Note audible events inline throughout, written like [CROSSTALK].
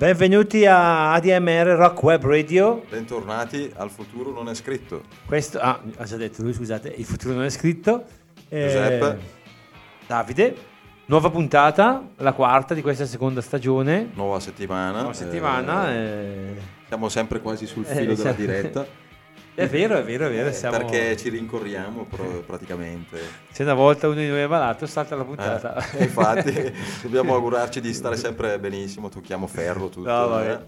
Benvenuti a ADMR Rock Web Radio. Bentornati al futuro non è scritto. Questo, ah, ha già detto lui, scusate, il futuro non è scritto. Eh, Giuseppe. Davide, nuova puntata, la quarta di questa seconda stagione. Nuova settimana. Nuova settimana. eh, eh, Siamo sempre quasi sul Eh, filo della sì. diretta. [LAUGHS] È vero, è vero, è vero. eh, siamo- Perché ci rincorriamo pro- praticamente. Se una volta uno di noi è malato, salta la puntata. Eh, infatti [LAUGHS] dobbiamo augurarci di stare sempre benissimo, tocchiamo ferro tutto. No, vabbè.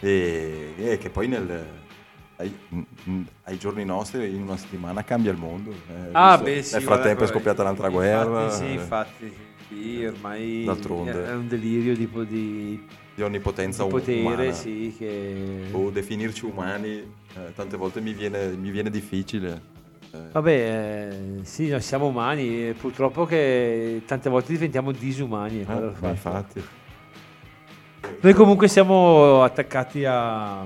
eh. E, e che poi nel, ai, ai giorni nostri in una settimana cambia il mondo. eh, Ah, visto- beh, sì. Nel frattempo guarda, è scoppiata un'altra infatti, guerra. Sì, eh, infatti. Sì, ormai D'altronde. è un delirio tipo di, Di onnipotenza di potere, umana. sì, che... O definirci umani, eh, tante volte mi viene, mi viene difficile. Eh, Vabbè, eh, sì, noi siamo umani, e purtroppo che tante volte diventiamo disumani. eh, ma infatti, Noi comunque siamo attaccati a-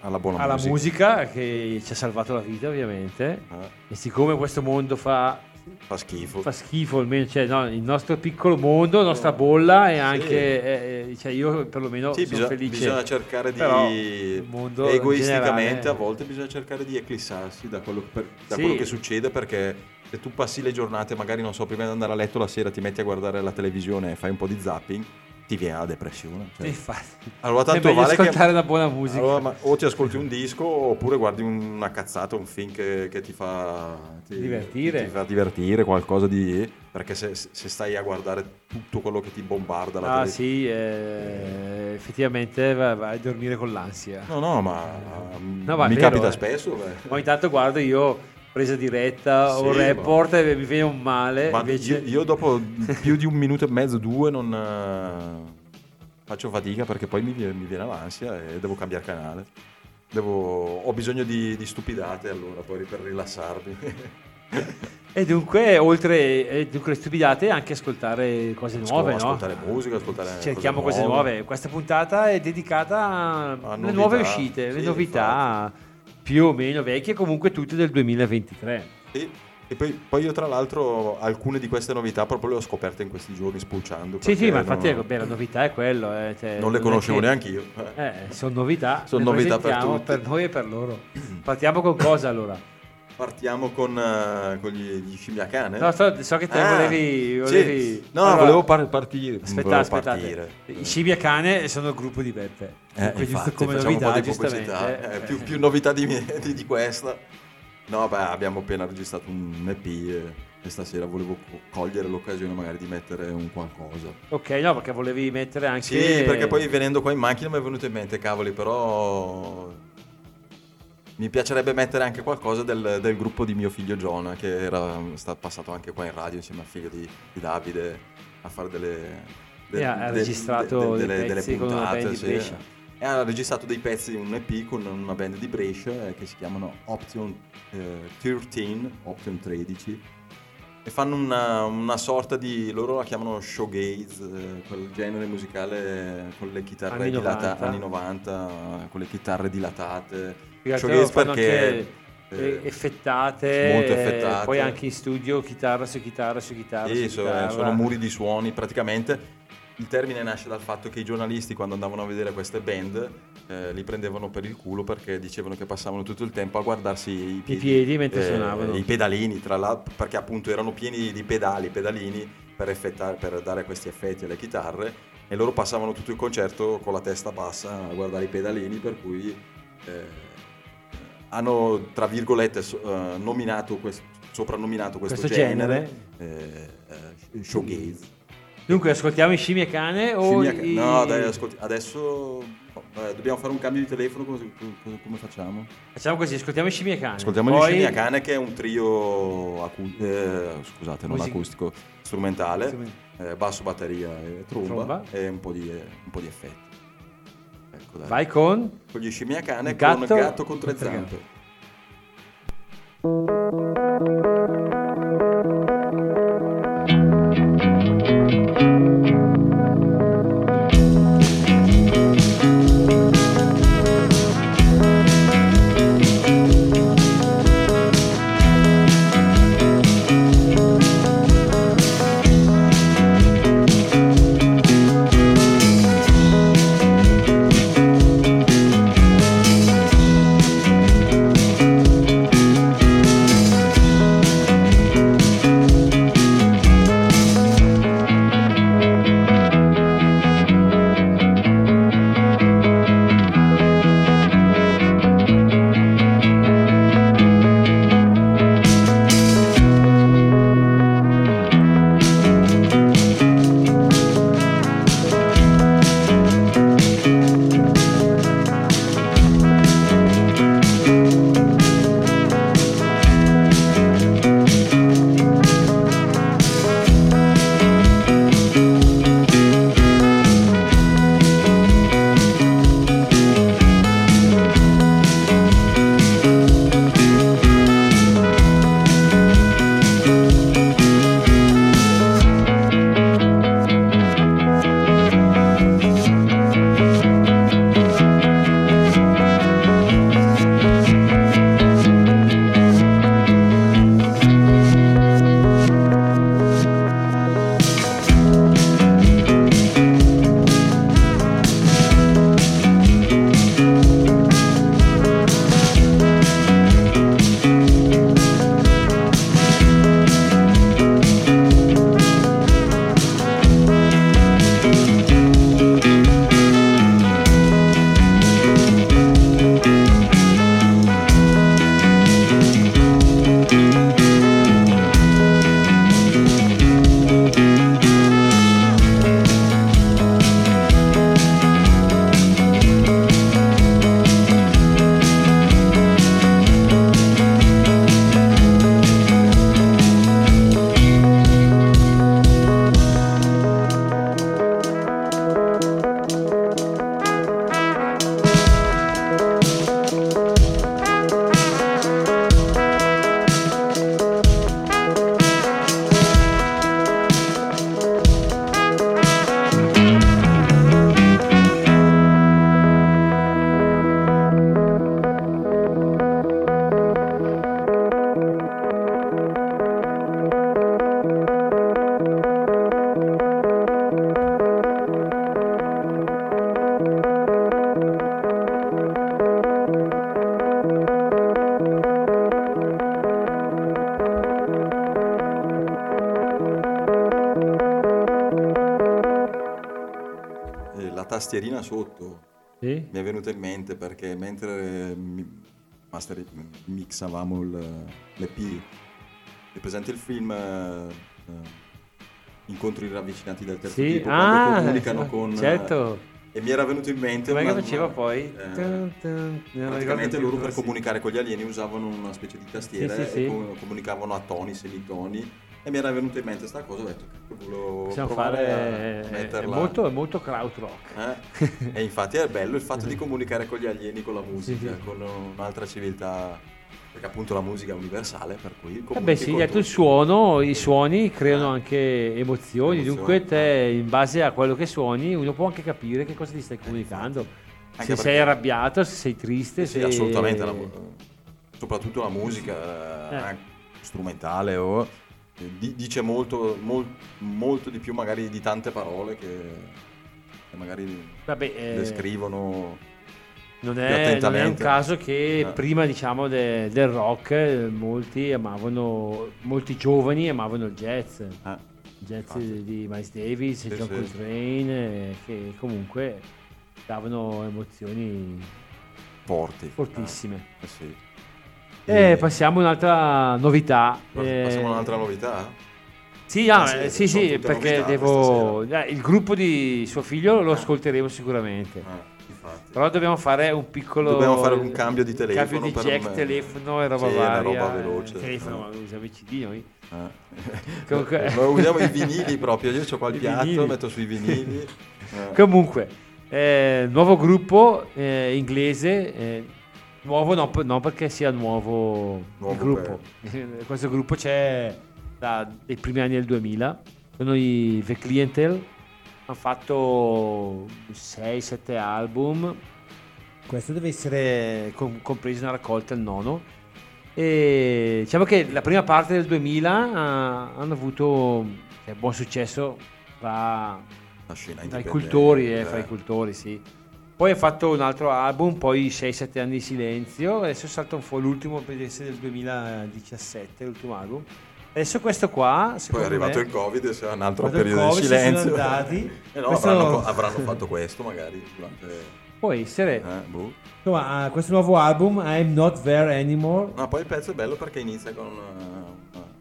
alla buona alla musica. musica che ci ha salvato la vita ovviamente Eh, e siccome questo mondo fa, fa schifo. fa schifo, almeno cioè, no, il nostro piccolo mondo, la nostra bolla e anche, eh, eh, cioè, io perlomeno Sì, sono bisogna, felice. bisogna cercare di mondo egoisticamente generale- a volte bisogna cercare di eclissarsi da quello, per- da Sì. quello che succede perché se tu passi le giornate magari non so prima di andare a letto la sera ti metti a guardare la televisione e fai un po' di zapping ti viene la depressione cioè. Infatti, allora tanto vale che ascoltare una buona musica. allora, ma- o ti ascolti un disco oppure guardi una cazzata, un film che, che ti fa ti- Divertire. ti fa divertire, qualcosa di... Perché se, se stai a guardare tutto quello che ti bombarda la Ah tele- sì, eh, effettivamente vai, a dormire con l'ansia. No, no, ma, No, è mi vero, capita eh. spesso. beh. Ogni tanto guardo io presa diretta Sì, o report e mi viene un male. Ma invece... io, io dopo più di un minuto e mezzo, due, non eh, faccio fatica perché poi mi viene, mi viene l'ansia e devo cambiare canale. Devo- ho bisogno di, di stupidate allora poi per rilassarmi. [LAUGHS] E dunque, oltre e dunque, le stupidate, anche ascoltare cose nuove, no? ascoltare musica, ascoltare Cerchiamo cose nuove. Questa puntata è dedicata alle nuove uscite, le sì, novità più o meno vecchie, comunque tutte del 2023. Sì. E poi, poi io tra l'altro alcune di queste novità proprio le ho scoperte in questi giorni spulciando. Sì, sì, ma infatti non- beh, la novità è quello. eh, cioè, non le conoscevo che- neanche io. Eh, sono novità. Sono novità per tutti. per noi e per loro. Partiamo con cosa allora? Partiamo con, eh, con gli, gli scimmiacane. No, so, so che te Ah, volevi... sì. volevi- No, Allora, volevo par- partire. Aspetta, aspettate. I Scimmia Cane sono il gruppo di Beppe. Eh, Quindi, infatti, come facciamo un po' novità, di pubblicità. giustamente. Eh, più, più novità di, [LAUGHS] di- di questa. No, beh, abbiamo appena registrato un EP e, e stasera volevo co- cogliere l'occasione magari di mettere un qualcosa. Ok, no, perché volevi mettere anche... Sì, perché poi venendo qua in macchina mi è venuto in mente, cavoli, però mi piacerebbe mettere anche qualcosa del, del gruppo di mio figlio Giona, che era sta passato anche qua in radio insieme al figlio di, di Davide a fare delle... E ha- ha registrato con una band di Brescia. E ha registrato dei pezzi di un EP con una band di Brescia eh, che si chiamano Option eh, 13, Option 13 e fanno una, una sorta di loro la chiamano showgaze eh, quel genere musicale con le chitarre Anni dilata- 90. anni 90 con le chitarre dilatate Fanno perché eh, effettate, molto eh, effettate. poi anche in studio chitarra su chitarra su chitarra sì, su chitarra. sono muri di suoni praticamente il termine nasce dal fatto che i giornalisti quando andavano a vedere queste band eh, li prendevano per il culo perché dicevano che passavano tutto il tempo a guardarsi i piedi, piedi mentre eh, suonavano. i pedalini tra l'altro perché appunto erano pieni di pedali pedalini per, effettare- per dare questi effetti alle chitarre e loro passavano tutto il concerto con la testa bassa a guardare i pedalini per cui eh, hanno tra virgolette eh, nominato quest- soprannominato questo, Questo genere, genere. eh, eh, showgaze Dunque, ascoltiamo i Scimmie Cane o Scimmia- i- No, dai, ascolti, adesso eh, dobbiamo fare un cambio di telefono, come, come- come facciamo? Facciamo così, ascoltiamo i Scimmie Cane. Ascoltiamo Poi- gli Scimmia Cane che è un trio acu- eh, scusate, non Music- acustico, strumentale, Strument- eh, basso, batteria e tromba, Tromba. e un po' di, un po' di effetti. Ecco, dai. Vai con... Con gli Scimmia Cane Gatto con gatto con tre con tre zampe. Tastierina sotto Sì? mi è venuta in mente perché mentre mi- master- mixavamo il- l'EP, è presente il film eh, eh, Incontri ravvicinati del terzo Sì? tipo, quando Ah, comunicano con... certo. E mi era venuto in mente... Come una- faceva poi? eh, non ricordo Praticamente loro per comunicare con gli alieni usavano una specie di tastiera e com- comunicavano a toni, semitoni e mi era venuta in mente questa cosa, ho detto che volevo Possiamo fare a è metterla. molto, è molto krautrock. Eh? e infatti è bello il fatto di [LAUGHS] comunicare con gli alieni, con la musica, Sì, sì. con un'altra civiltà, perché appunto la musica è universale, per cui Vabbè comunichi sì, detto il suono, i suoni creano Eh. anche emozioni, Emozioni. dunque te in base a quello che suoni uno può anche capire che cosa ti stai comunicando. Se Anche sei arrabbiato, se sei triste, Sì, se... assolutamente, la soprattutto la musica eh, Eh. strumentale o eh, di- dice molto, mol- molto di più magari di tante parole che, che magari Vabbè, eh, descrivono non, è, non è un caso che Eh. prima diciamo de- del rock eh, molti amavano, molti giovani amavano il jazz. Eh, jazz Infatti. di Miles Davis, Sì, John sì. Coltrane, eh, che comunque davano emozioni forti. fortissime. Eh sì. E E- passiamo a un'altra novità. eh, Passiamo a un'altra novità? Sì, ah, Ah, sì, eh, sì, sì, perché devo... eh, il gruppo di suo figlio lo ascolteremo sicuramente. Eh, infatti. Però dobbiamo fare un piccolo... Dobbiamo fare un cambio di telefono Cambio di jack, me. telefono e roba Sì, varia. roba veloce. Il telefono, Eh. usiamo i CD noi. Eh. [LAUGHS] Comunque- Ma usiamo i vinili proprio, io ho qua il [LAUGHS] I piatto, vinili. metto sui vinili. [LAUGHS] Eh. Comunque, eh, nuovo gruppo eh, inglese, eh, nuovo no, non perché sia nuovo, Nuovo il gruppo, [LAUGHS] questo gruppo c'è da- dai primi anni del 2000, sono i The Clientele, hanno fatto 6-7 album, questo deve essere com- compreso nella raccolta il nono. E diciamo che la prima parte del 2000 ah, hanno avuto cioè, buon successo tra tra i cultori, eh, eh. fra i cultori, sì. Poi ha fatto un altro album, poi 6-7 anni di silenzio, adesso salta un po' l'ultimo per essere del 2017, l'ultimo album. Adesso questo qua, Poi è arrivato me, il Covid e c'è un altro periodo di Covid, si sono silenzio. andati. [LAUGHS] Eh no, Questo- avranno, avranno fatto questo magari durante... può essere. Eh, boh. Insomma, ah, questo nuovo album, I'm Not There Anymore, No, poi il pezzo è bello perché inizia con... eh,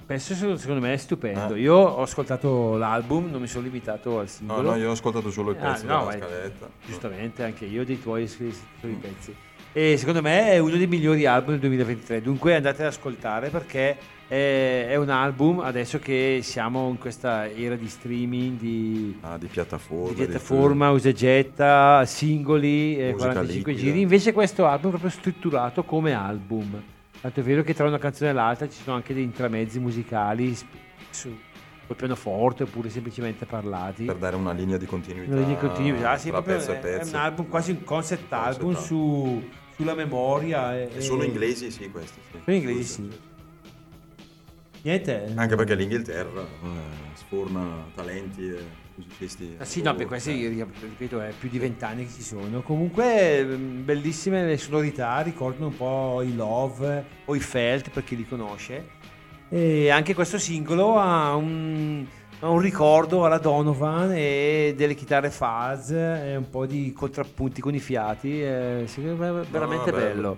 eh, questo secondo me è stupendo. Eh. Io ho ascoltato l'album, non mi sono limitato al No, singolo. no, io ho ascoltato solo il Ah, pezzo no, della ma- scaletta. Giustamente, anche io dei tuoi sui sui Mm. pezzi. E secondo me è uno dei migliori album del 2023. Dunque andate ad ascoltare perché è, un album adesso che siamo in questa era di streaming, di, Ah, di piattaforma. di piattaforma, usa e getta, singoli, eh, Musica 45 liquida. giri. Invece questo album è proprio strutturato come album. Tanto è vero che tra una canzone e l'altra ci sono anche dei intramezzi musicali su, col pianoforte oppure semplicemente parlati. Per dare una linea di continuità. Una linea di continuità, sì, tra proprio pezzo è, è pezzo. un album, quasi un concept Concept album su- sulla memoria. E, E sono inglesi, sì, questi. Sì. Sono inglesi, sì. Niente. Anche perché l'Inghilterra eh, sforna talenti e musicisti. Ah, sì, no, per questi ripeto è più di vent'anni che ci sono. Comunque mm, bellissime le sonorità, ricordano un po' i Love o i Felt per chi li conosce. E anche questo singolo ha un, ha un ricordo alla Donovan e delle chitarre fuzz e un po' di contrappunti con i fiati. È me è veramente bello. bello.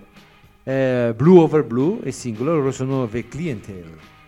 Eh, Blue Over Blue, il singolo, loro sono The Clientele.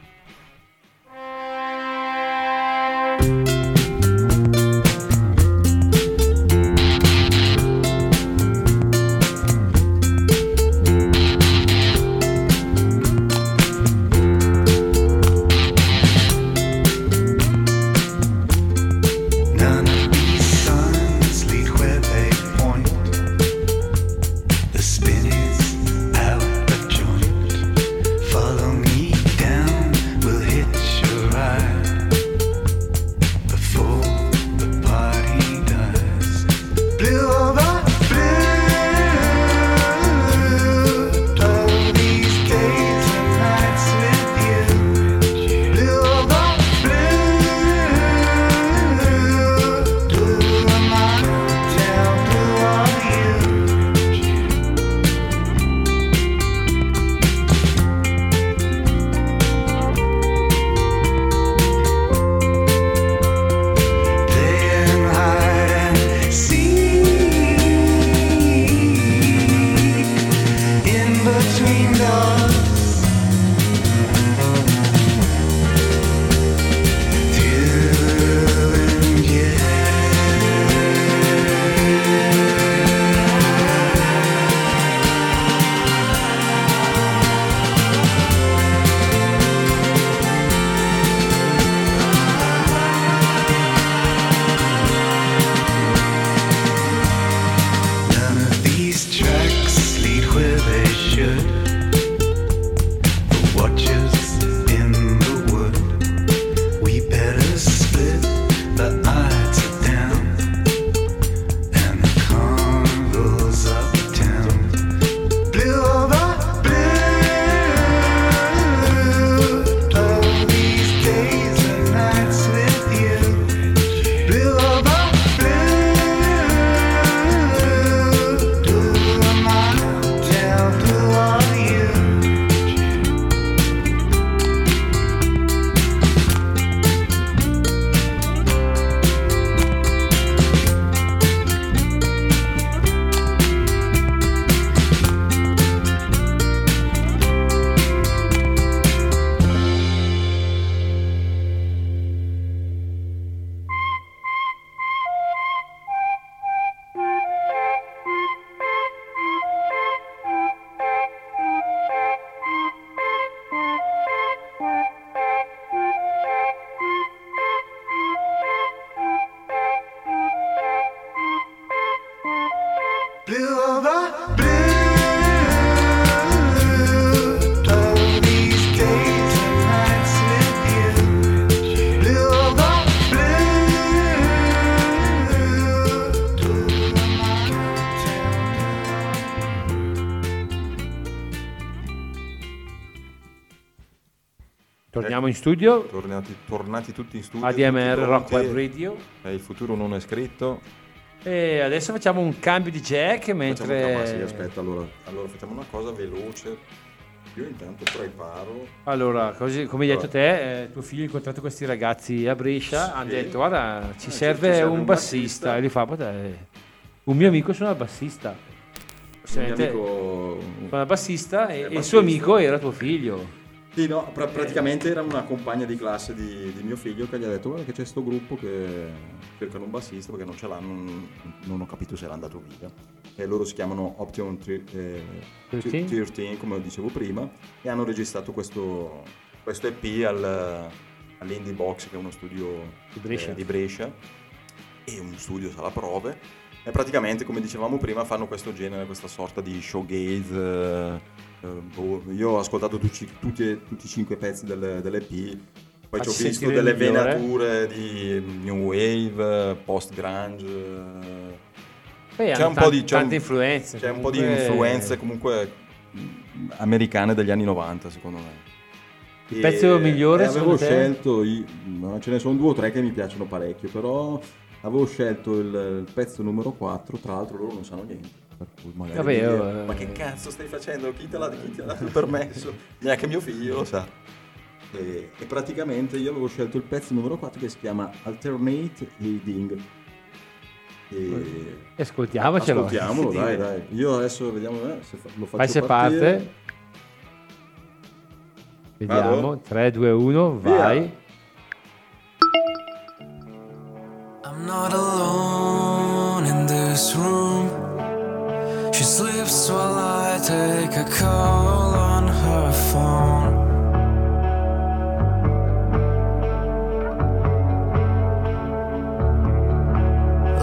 In studio. Tornati, tornati tutti in studio. ADMR Rock. Web Radio. Eh, il futuro non è scritto. E adesso facciamo un cambio di jack Facciamo mentre... ah, sì, aspetta, allora, allora facciamo una cosa veloce. Io intanto preparo. Allora, così, come hai detto te, eh, tuo figlio ha incontrato questi ragazzi a Brescia, Sì. hanno detto guarda ci ci- serve, ci serve un un bassista. bassista. e gli fa "Guarda, un mio amico suona il bassista. Il mio Sente, amico... suona bassista e, È e il bassista. suo amico era tuo figlio. Sì, no, pra- praticamente era una compagna di classe di, di mio figlio che gli ha detto guarda che c'è sto gruppo che cercano un bassista perché non ce l'hanno, non, non ho capito se era andato via. E loro si chiamano Option tre- eh, 13? 13, come dicevo prima, e hanno registrato questo, questo EP al, all'Indie Box, che è uno studio Di Brescia. eh, di Brescia, e un studio sala prove. E praticamente, come dicevamo prima, fanno questo genere, questa sorta di showgaze. eh, eh, io ho ascoltato tutti, tutti, tutti i cinque pezzi del, dell'EP, poi ci ho visto delle venature di new wave, post grunge. C'è un po' tan- di- c'è un- influenze. C'è un po' di influenze comunque mh, americane degli anni 90, secondo me. Il pezzo migliore, avevo te? scelto, i- ce ne sono due o tre che mi piacciono parecchio, però avevo scelto il, il pezzo numero 4, tra l'altro loro non sanno niente. Per cui magari Vabbè, dire, eh, ma che cazzo stai facendo? Chi te l'ha, chi ti ha dato il permesso? Neanche mio figlio lo sa. E, e praticamente io avevo scelto il pezzo numero 4 che si chiama Alternate Heading. E Ascoltiamocelo. Ascoltiamolo, dai, dai. Io adesso vediamo eh, se fa- lo faccio Vai se partire. parte. Vediamo. Vado? 3, 2, 1, Via. vai. I'm not alone in this room. She while I take a call on her phone.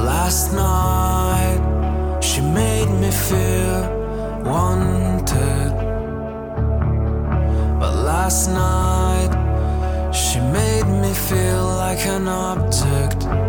Last night, she made me feel wanted. But last night, she made me feel like an object.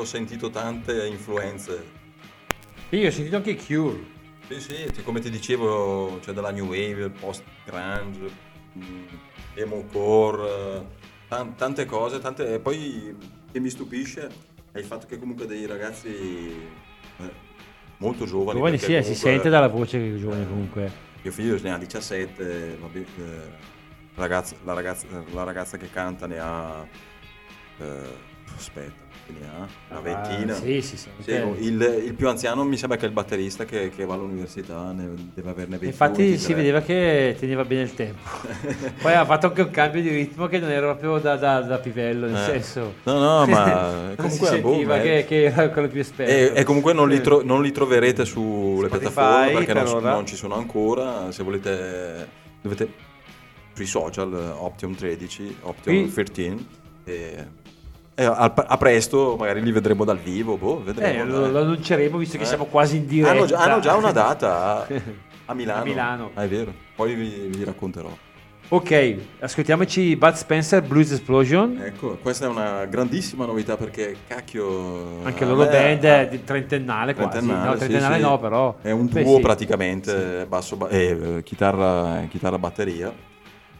Ho sentito tante influenze. Io ho sentito anche Cure. Sì, sì, come ti dicevo, c'è della New Wave, il post-grunge, mh, emo core, eh, tan- tante cose, tante... e poi che mi stupisce è il fatto che comunque dei ragazzi eh, molto giovani. Giovani sì, eh, si comunque- sente dalla voce che i giovani comunque. Mio figlio ne ha 17, vabbè, eh, ragazza- la, ragazza, la ragazza che canta ne ha... eh, aspetta, che ha? Una ventina. Ah, sì, si sente. Sì, il, il più anziano mi sembra che è il batterista che, che va all'università, deve averne 20. Infatti si vedeva che teneva bene il tempo. [LAUGHS] Poi ha fatto anche un cambio di ritmo che non era proprio da, da- da pivello, nel Eh. senso. No, no, [LAUGHS] ma Non comunque si boh, sentiva ma è- che, che era quello più esperto. E, e comunque non li, tro- non li troverete sulle Spotify, piattaforme perché non, per ora. non ci sono ancora. Se volete, dovete sui social eh, Option 13, Option Qui- 13. E, e a, a presto, magari li vedremo dal vivo. Boh, vedremo. Eh, lo, lo annunceremo visto che Eh. siamo quasi in diretta. hanno, già, hanno già una data a, [LAUGHS] a Milano. A Milano. Ah, è vero. Poi vi, vi racconterò. ok, ascoltiamoci Bud Spencer Blues Explosion. Ecco, questa è una grandissima novità perché cacchio. Anche a la loro me- band è di trentennale quasi. Trentennale, no, sì, trentennale sì. no, però. È un Beh, duo sì. praticamente, basso, ba- eh, eh, chitarra, chitarra, batteria.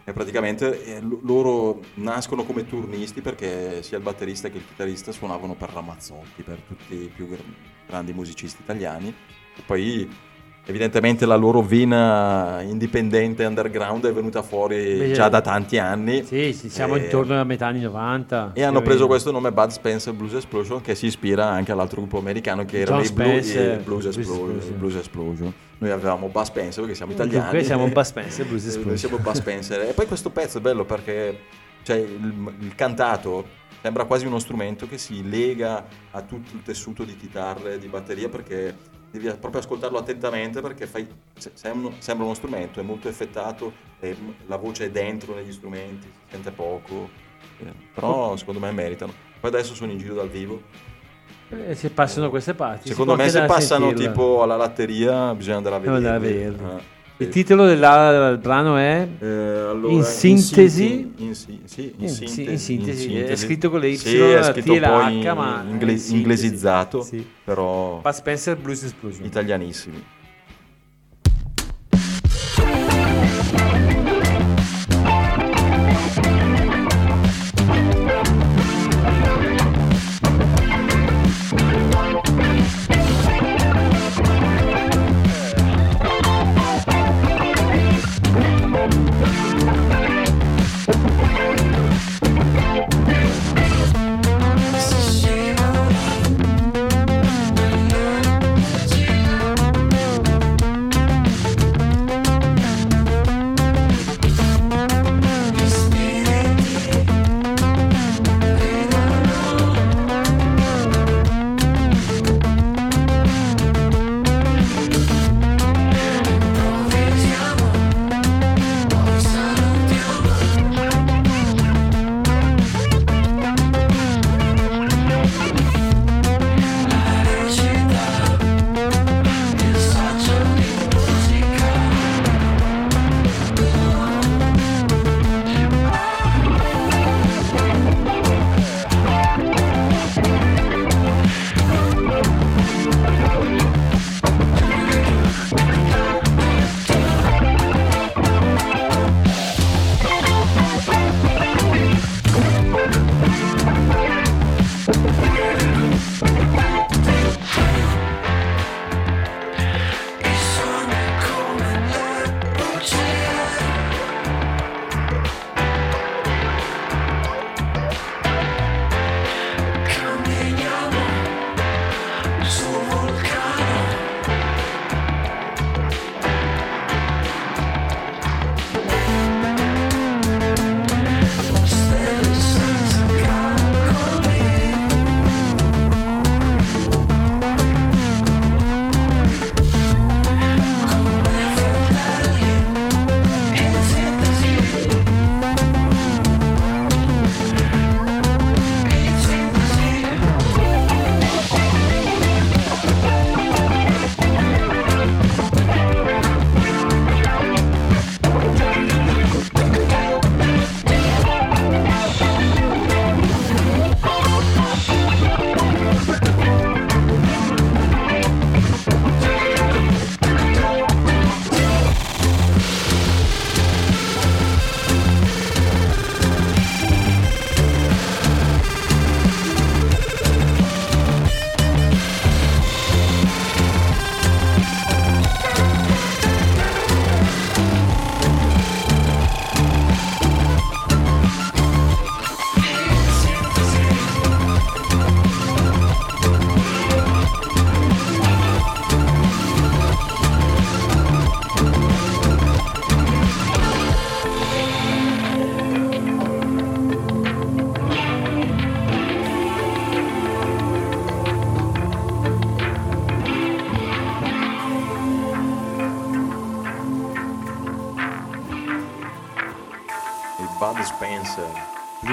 E praticamente eh, lo- loro nascono come turnisti perché sia il batterista che il chitarrista suonavano per Ramazzotti, per tutti i più gr- grandi musicisti italiani. E poi evidentemente la loro vena indipendente underground è venuta fuori Beh, già da tanti anni. Sì, sì, siamo E- intorno alla metà anni 90. e hanno preso questo nome Bud Spencer Blues Explosion che si ispira anche all'altro gruppo americano che John i, Blue- Spencer, i Blues, Blues Explosion. Blues Explosion. Noi avevamo Bud Spencer perché siamo italiani. Dunque siamo [LAUGHS] Bud Spencer, Blues Eh, Explosion. Noi siamo Bud [LAUGHS] Spencer. E poi questo pezzo è bello perché cioè, il, il cantato sembra quasi uno strumento che si lega a tutto il tessuto di chitarre, di batteria perché devi proprio ascoltarlo attentamente perché fai, se- sembra, uno strumento, è molto effettato, e la voce è dentro negli strumenti, si sente poco, eh, però [LAUGHS] secondo me meritano. Poi adesso sono in giro dal vivo. Eh, se passano queste parti. Secondo si può me se passano sentirla. tipo alla latteria bisogna andare a vedere. andare a vederli. Il titolo della- del brano è In sintesi- in, si- sì, in In sintesi, si- in sintesi, in è scritto con le Y, Sì, la T e la H, ma inglesizzato, Sì. però Bud Spencer Blues Explosion. italianissimi.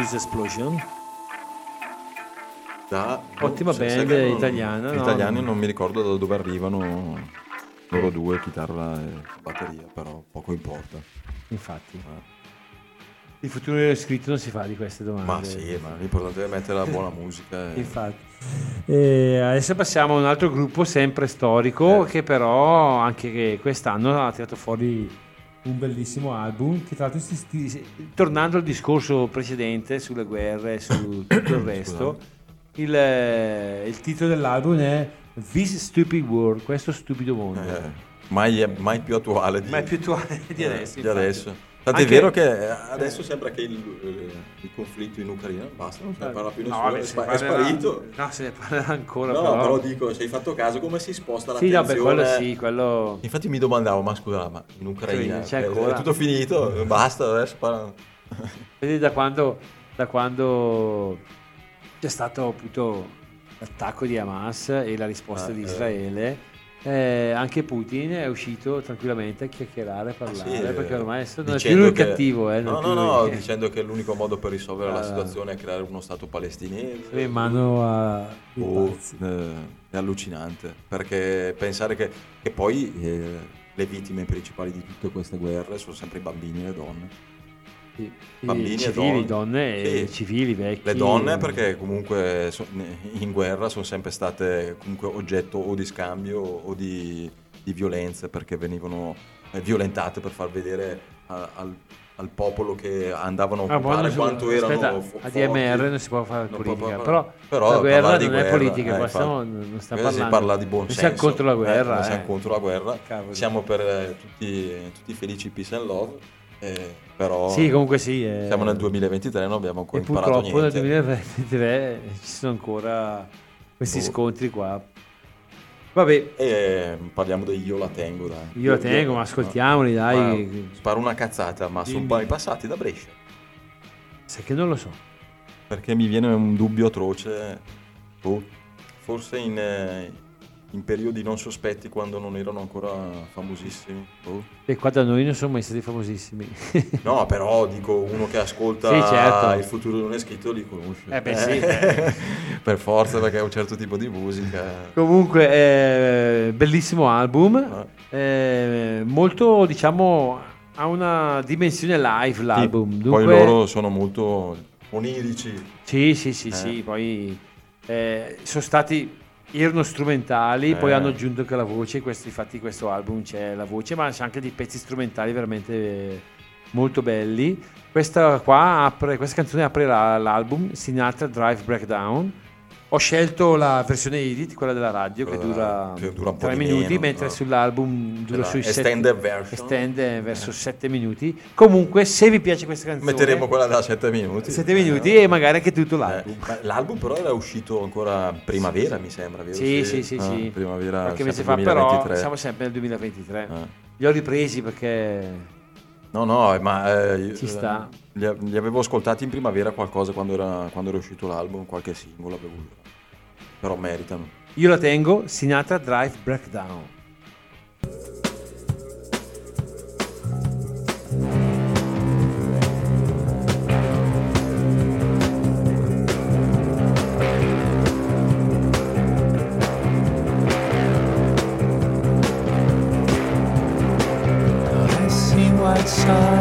Blues Explosion. Da, Ottima sai- band non- italiana, no? Italiani non mi ricordo da dove arrivano loro due, chitarra e batteria, però poco importa. Infatti. Il futuro scritto non si fa di queste domande. Ma sì, ma l'importante è mettere la buona musica. e- Infatti. E adesso passiamo a un altro gruppo sempre storico Eh. che però anche che quest'anno ha tirato fuori un bellissimo album che tra l'altro si, si- tornando al discorso precedente sulle guerre e su [COUGHS] tutto il resto il, eh, il titolo dell'album è This Stupid World questo stupido mondo. Eh, mai, mai più attuale di, ma è più attuale di eh, adesso di adesso. Tanto Anche- è vero che adesso sembra che il, eh, il conflitto in Ucraina basta, non se ne parla più No, nessuno, vabbè, è, parlerà- sparito. no se ne parlerà ancora No, però, però dico, se hai fatto caso come si sposta sì, no, per l'attenzione. quello sì quello Infatti mi domandavo, ma scusa, ma in Ucraina C'è eh, ancora? è tutto finito? Basta, adesso parla- [LAUGHS] Vedi da quando, da quando c'è stato appunto l'attacco di Hamas e la risposta Ah, di eh. Israele, eh, anche Putin è uscito tranquillamente a chiacchierare, a parlare, Sì, perché eh, ormai adesso non è più dicendo lui il che- cattivo. Eh, no, più no, no, lui. dicendo che l'unico modo per risolvere la Ah. situazione è creare uno Stato palestinese. in mano a... Oh, eh, è allucinante perché pensare che, che poi eh, le vittime principali di tutte queste guerre sono sempre i bambini e le donne. Sì, bambini e civili, donne. donne e Sì. civili, vecchi. Le donne perché comunque in guerra sono sempre state comunque oggetto o di scambio o di, di violenze perché venivano eh, violentate per far vedere a- al, al popolo che andavano a Ah, occupare non si- quanto aspetta, erano fo- a forti. DMR non si può fare Non politica, può- però, però la guerra non è guerra, politica, eh, stiamo, non stiamo si parlando. parla di buon senso. siamo contro la eh, guerra. noi eh. siamo contro la guerra. Cavolo. Siamo per eh, tutti, tutti felici peace and love. Eh, però Sì, comunque sì. eh. siamo nel 2023 non abbiamo ancora imparato purtroppo nel niente. 2023 ci sono ancora questi Boh. scontri qua. Vabbè, E eh, parliamo di Io la tengo, dai. io la tengo, ma ascoltiamoli, dai. Ma sparo una cazzata, ma sono mai passati da Brescia. Sai che non lo so. Perché mi viene un dubbio atroce. boh, forse in, eh, in periodi non sospetti quando non erano ancora famosissimi. boh. E qua da noi non sono mai stati famosissimi. No, però dico uno che ascolta Sì, certo. il futuro non è scritto li conosce. Eh beh, sì. [LAUGHS] per forza, perché è un certo tipo di musica. Comunque, eh, bellissimo album. Ah. eh, molto, diciamo, ha una dimensione live l'album. Sì, Dunque, Poi loro sono molto onirici. Sì, sì, sì, Eh. sì. Poi eh, sono stati. Erano strumentali, poi Eh. hanno aggiunto anche la voce. Questo, infatti, in questo album c'è la voce, ma c'è anche dei pezzi strumentali veramente molto belli. Questa qua apre, questa canzone apre la- l'album Sinatra Drive Breakdown. Ho scelto la versione edit, quella della radio, che dura, dura un po' 3 di minuti, meno, mentre no? sull'album dura sui extended 7 version. estende verso 7 minuti. Comunque, se vi piace questa canzone, Metteremo quella da 7 minuti. 7 minuti e magari anche tutto l'album. Eh, l'album però era uscito ancora primavera, mi sembra, vero? Sì, sì, sì, Ah, sì. Primavera, Qualche mese fa, sempre però 2023. siamo sempre nel 2023. Eh. Li ho ripresi perché No, no, ma eh, Ci sta. Li, li avevo ascoltati in primavera qualcosa quando era, quando era uscito l'album, qualche singolo avevo. Però meritano. io la tengo Sinatra Drive Breakdown. I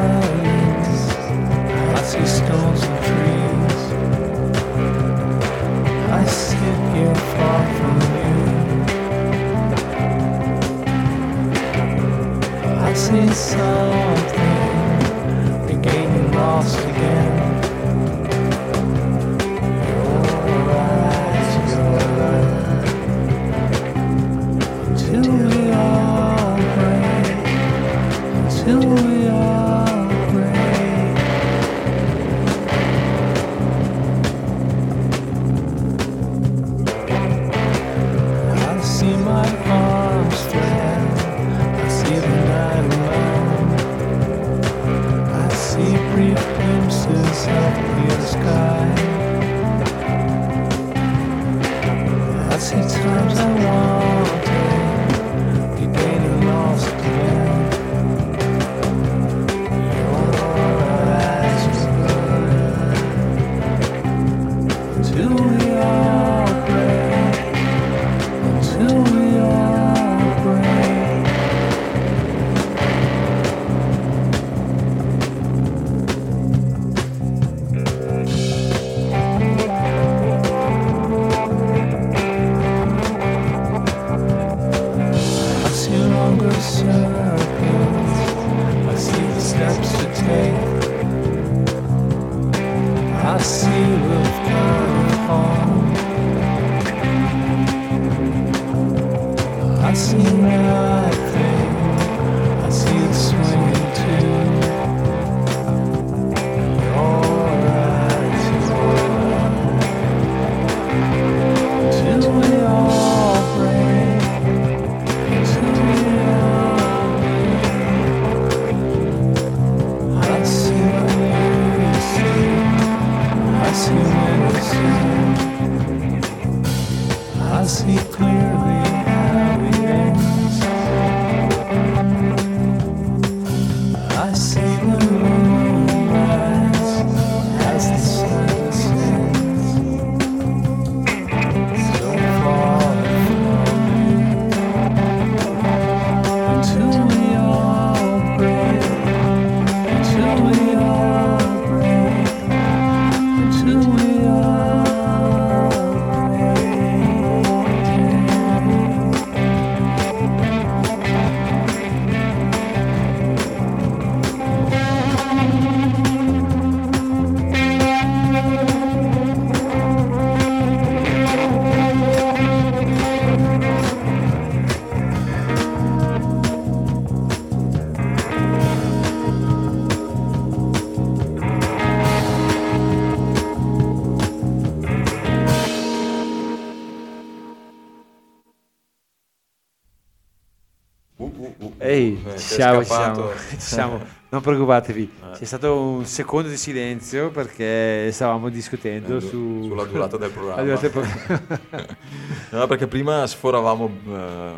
siamo, ci siamo, ci [LAUGHS] siamo. Non preoccupatevi, Eh. c'è stato un secondo di silenzio perché stavamo discutendo Eh, su... sulla durata del programma. [LAUGHS] durata del programma. [LAUGHS] No, perché prima sforavamo eh,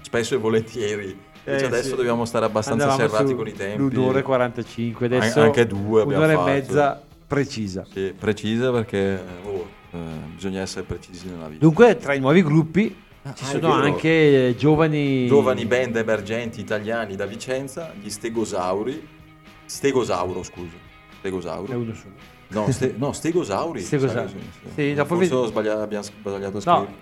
spesso e volentieri. Eh, adesso sì. dobbiamo stare abbastanza Andavamo serrati con i tempi. L'un'ora e 45, An- adesso anche due abbiamo un'ora fatto. e mezza precisa. Sì, precisa perché oh, bisogna essere precisi nella vita. Dunque, tra i nuovi gruppi ci Ah, è sono anche eh, giovani... Giovani band emergenti italiani da Vicenza, gli Stegosauri. Stegosauro, scusa. È Stegosauro. uno solo. No, ste- no, Stegosauri. [LAUGHS] Stegosauri. sai, sì, sì. Dopo Forse ho sbagliato, abbiamo sbagliato a No, scrivere.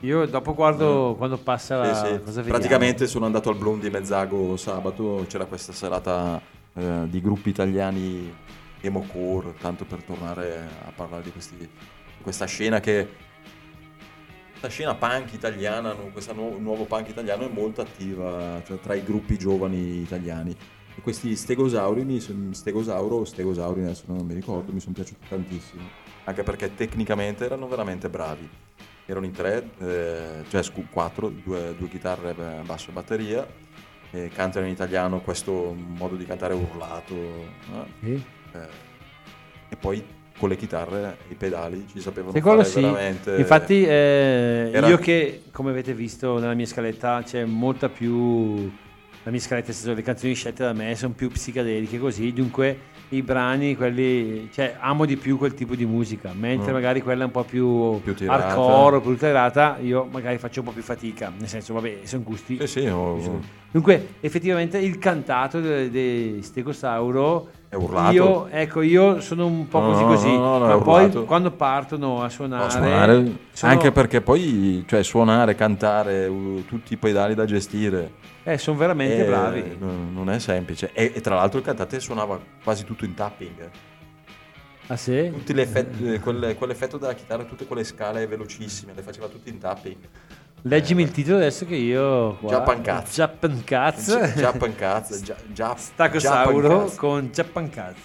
io dopo guardo quando passa la... Eh. Sì, cosa vediamo. Praticamente sono andato al Bloom di Mezzago sabato, c'era questa serata eh, di gruppi italiani emo core, tanto per tornare a parlare di, questi- questa scena che questa scena punk italiana, questo nuovo punk italiano è molto attiva cioè, tra i gruppi giovani italiani. E questi stegosauri, mi stegosauro o stegosauri, adesso non mi ricordo, mi sono piaciuti tantissimo. Anche perché tecnicamente erano veramente bravi. Erano in tre, eh, cioè scu- quattro, due, due chitarre, beh, basso e batteria. E cantano in italiano questo modo di cantare urlato. no? Sì. Eh, e poi con le chitarre i pedali ci sapevano quello fare sì, veramente. infatti eh, Era- io che come avete visto nella mia scaletta c'è molta più, la mia scaletta, senso, le canzoni scelte da me sono più psichedeliche così, dunque i brani, quelli, cioè amo di più quel tipo di musica, mentre Mm. magari quella un po' più, Più tirata. hardcore, più tirata, io magari faccio un po' più fatica, nel senso vabbè sono gusti. Sì, sì, ho- Dunque effettivamente il cantato di de Stegosauro È urlato. io, ecco, io sono un po' così no, così, no, no, ma poi urlato. quando partono a suonare, No, suonare, sono, anche perché poi cioè, suonare, cantare, uh, tutti i pedali da gestire, eh, sono veramente eh, bravi. non non è semplice. E, e tra l'altro il cantante suonava quasi tutto in tapping. eh. Ah sì? Tutti gli effetti- eh, quelle- quell'effetto della chitarra, tutte quelle scale velocissime, le faceva tutte in tapping. Leggimi il titolo adesso che io qua, Japan Cats. Japan Cats. Japan Cats, Gia- Gia- Stacosauro Japan Cats. con Japan Cats.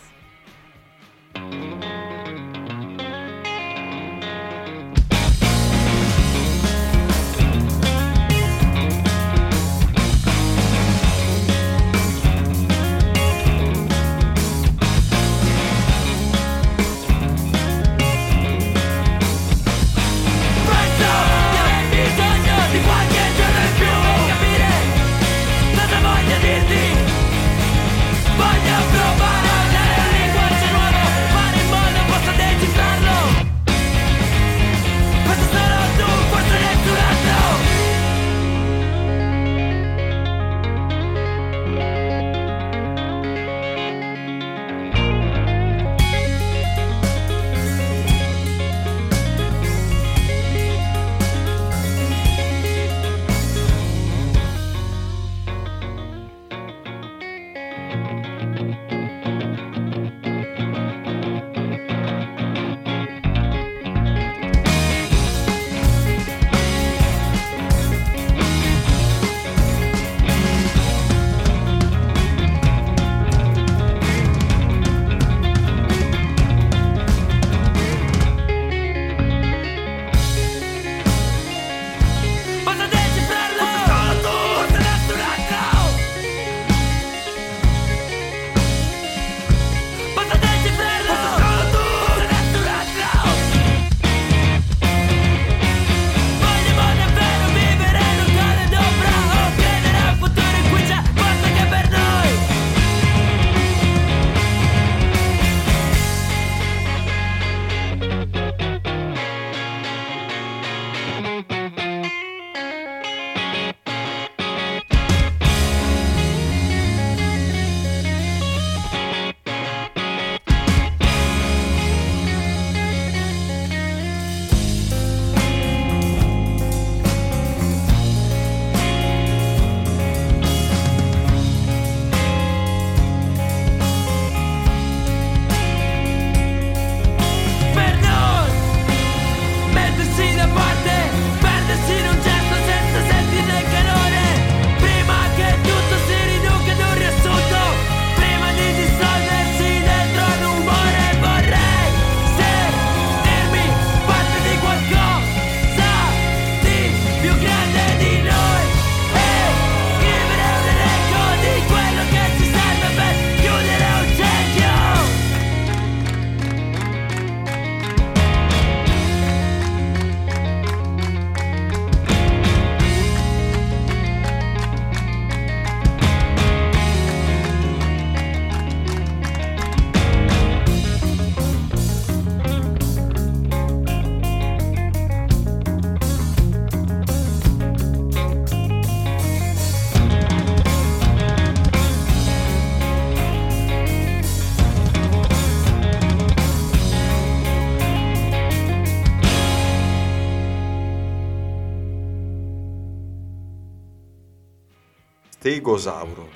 Stegosauro.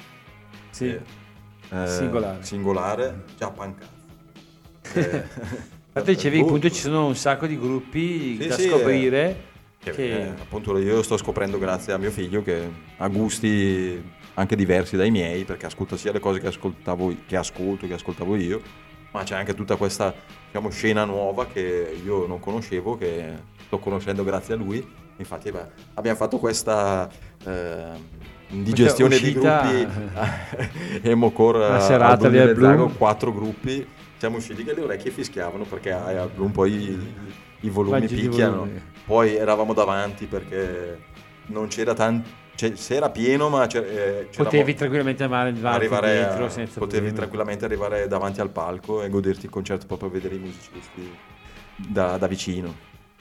Sì. Eh, eh, Singolare. Singolare, Japan Cazzo. Eh, Infatti dicevi appunto ci sono un sacco di gruppi Sì, da sì, scoprire che, che- eh, appunto io sto scoprendo grazie a mio figlio che ha gusti anche diversi dai miei perché ascolta sia le cose che ascoltavo che ascolto che ascoltavo io ma c'è anche tutta questa diciamo, scena nuova che io non conoscevo che sto conoscendo grazie a lui infatti beh, abbiamo fatto questa eh, indigestione di gruppi [LAUGHS] Emocore Una a- serata del Zago, Blue. quattro gruppi siamo usciti che le orecchie fischiavano perché a- un po' i, i volumi Vaggi di picchiano volumi. poi eravamo davanti perché non c'era tanto cioè, se era pieno ma c'era- eh, potevi tranquillamente arrivare dietro a- senza potevi problemi. tranquillamente arrivare davanti al palco e goderti il concerto proprio a vedere i musicisti da, da vicino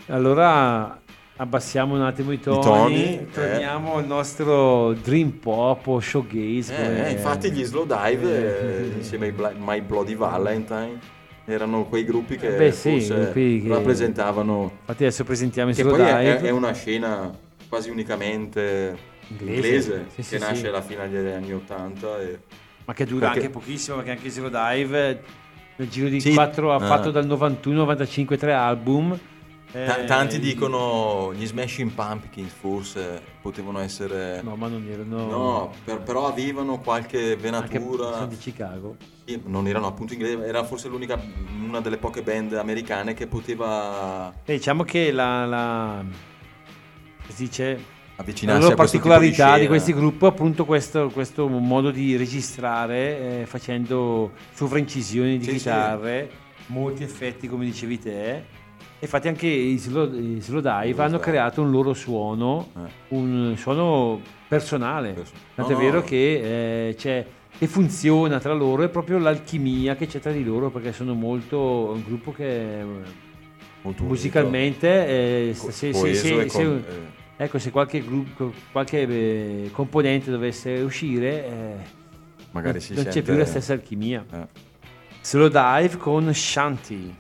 Allora abbassiamo un attimo i toni, toni, eh. torniamo al nostro dream pop o showgaze. Eh, come- infatti gli Slow Dive Eh, eh, insieme ai Bla- My Bloody Valentine erano quei gruppi che Beh, sì, gruppi che- rappresentavano Infatti adesso presentiamo che Slow poi è, Dive. è una scena quasi unicamente Inglese. inglese, Sì, che sì. nasce alla fine degli anni 80 e ma che dura perché- anche pochissimo perché anche Zero Dive nel giro di Sì. 4 ha Ah. fatto dal 91 95 tre album. Eh, tanti dicono gli Smashing Pumpkins forse potevano essere No, ma non erano no, per- però avevano qualche venatura sono di Chicago. Sì, non erano appunto inglesi era forse l'unica una delle poche band americane che poteva E diciamo che la, la si dice la avvicinarsi loro a questo tipo particolarità di, scena. questi gruppi è appunto questo, questo modo di registrare eh, facendo sovraincisioni di Sì, sì. chitarre, molti effetti come dicevi te. Infatti anche i Slow, i Slow Dive Slow hanno creato un loro suono, Eh. un suono personale. Perso- Tant'è No, vero no. che, eh, c'è, che funziona tra loro è proprio l'alchimia che c'è tra di loro perché sono molto un gruppo che Molto musicalmente eh, co- se, se- se- se- con- eh, ecco se qualche gruppo qualche eh, componente dovesse uscire eh, magari non, si non c'è più la stessa alchimia eh. Slow Dive con Shanti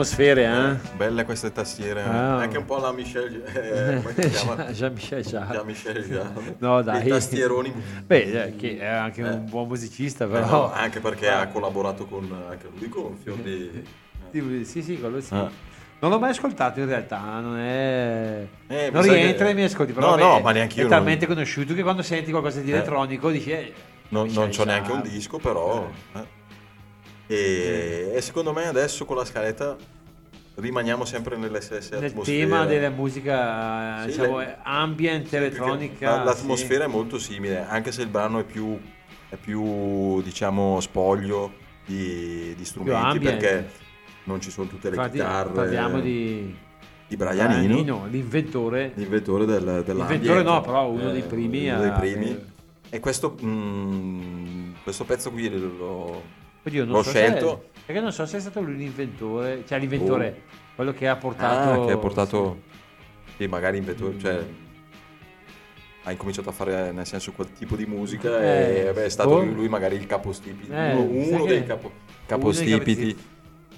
atmosfere, eh? Belle queste tastiere, Ah. anche un po' la Michel, eh, [LAUGHS] come si chiama? Jean-Michel Jarre. Jean-Michel Jarre. [LAUGHS] No, dai. I tastieroni. Beh, eh, che è anche Eh. un buon musicista, Eh, però. no, anche perché ha collaborato con anche lui Gonfio. di- [LAUGHS] Sì, sì, sì, quello sì. Ah. Non l'ho mai ascoltato in realtà, non è... Eh, non rientra che- nei miei ascolti, però No, no, ma neanche è io talmente conosciuto che quando senti qualcosa di Eh. elettronico dici... eh, Non, non c'ho neanche un disco, però. Eh. E, e secondo me adesso con la scaletta rimaniamo sempre nelle stesse Nel atmosfere. tema della musica, Sì, diciamo, le- ambient, Perché elettronica... la- L'atmosfera sì. è molto simile, anche se il brano è più, è più diciamo, spoglio di, di strumenti, perché non ci sono tutte le Infatti, chitarre parliamo di di Brian Eno, Brianino, l'inventore. l'inventore del, dell'ambient. L'inventore no, però uno Eh, dei primi uno dei a- primi. E questo, mm, questo pezzo qui lo, Oddio, non l'ho so scelto. Se, perché non so se è stato lui l'inventore, cioè l'inventore, quello che ha portato... Ah, che ha portato... Sì, magari inventore, cioè... Ha incominciato a fare nel senso quel tipo di musica Eh, e vabbè, è stato boh. lui, magari il capostipite, Eh, uno, uno dei capo, capostipiti.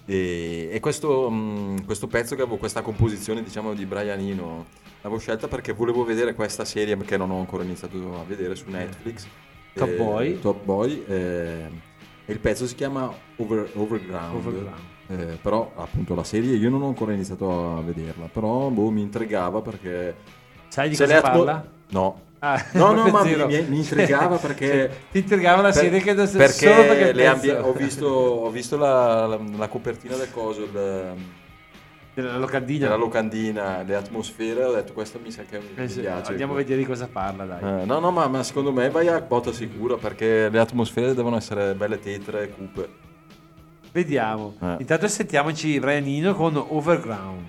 E, e questo, mm, questo pezzo che avevo, questa composizione diciamo di Brian Eno, l'avevo scelta perché volevo vedere questa serie che non ho ancora iniziato a vedere su Netflix. Top Eh, Boy. Top Boy. Il pezzo si chiama Over- Overground. Overground. Eh, però appunto la serie io non ho ancora iniziato a vederla, però boh, mi intrigava perché... Sai di cosa atmo- parla? No. Ah, No, no, [LAUGHS] ma mi, mi- mi intrigava perché... Ti intrigava la per- serie che adesso perché solo perché pezzo- ambi- ho visto, ho visto la, la- la copertina del coso, della locandina. della locandina, le atmosfere, ho detto questa mi sa che mi Eh sì, piace. Andiamo a vedere di cosa parla, dai. Eh, no, no, ma, ma secondo me vai a quota sicura perché le atmosfere devono essere belle tetre e cupe. Vediamo. Eh. Intanto sentiamoci Brianino con. Overground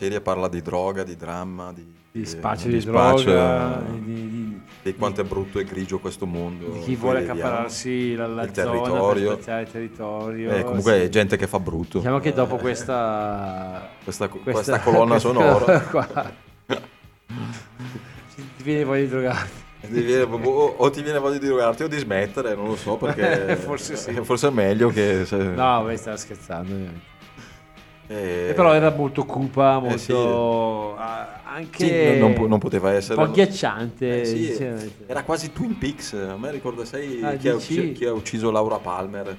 serie parla di droga, di dramma, di, Di eh, spaccio di di, spaccio, droga, eh, di, di- quanto è brutto e grigio questo mondo. di chi vuole accaparrarsi la, la il zona territorio. per il territorio. Eh, comunque sì. è gente che fa brutto. Diciamo che dopo Eh, questa, questa, questa colonna questa sonora [LAUGHS] qua, ti viene voglia di drogarti. ti viene- o, o ti viene voglia di drogarti o di smettere, non lo so perché [LAUGHS] Forse sì. forse è meglio che... se- No, beh, stavo scherzando. ovviamente. Eh, E però era molto cupa, eh, sì. molto... ah, anche Sì, non- non, po- non poteva un essere... po' agghiacciante. Eh, sì, era quasi Twin Peaks. A me ricorda, sai Ah, chi, ha ucciso, chi ha ucciso Laura Palmer? Eh,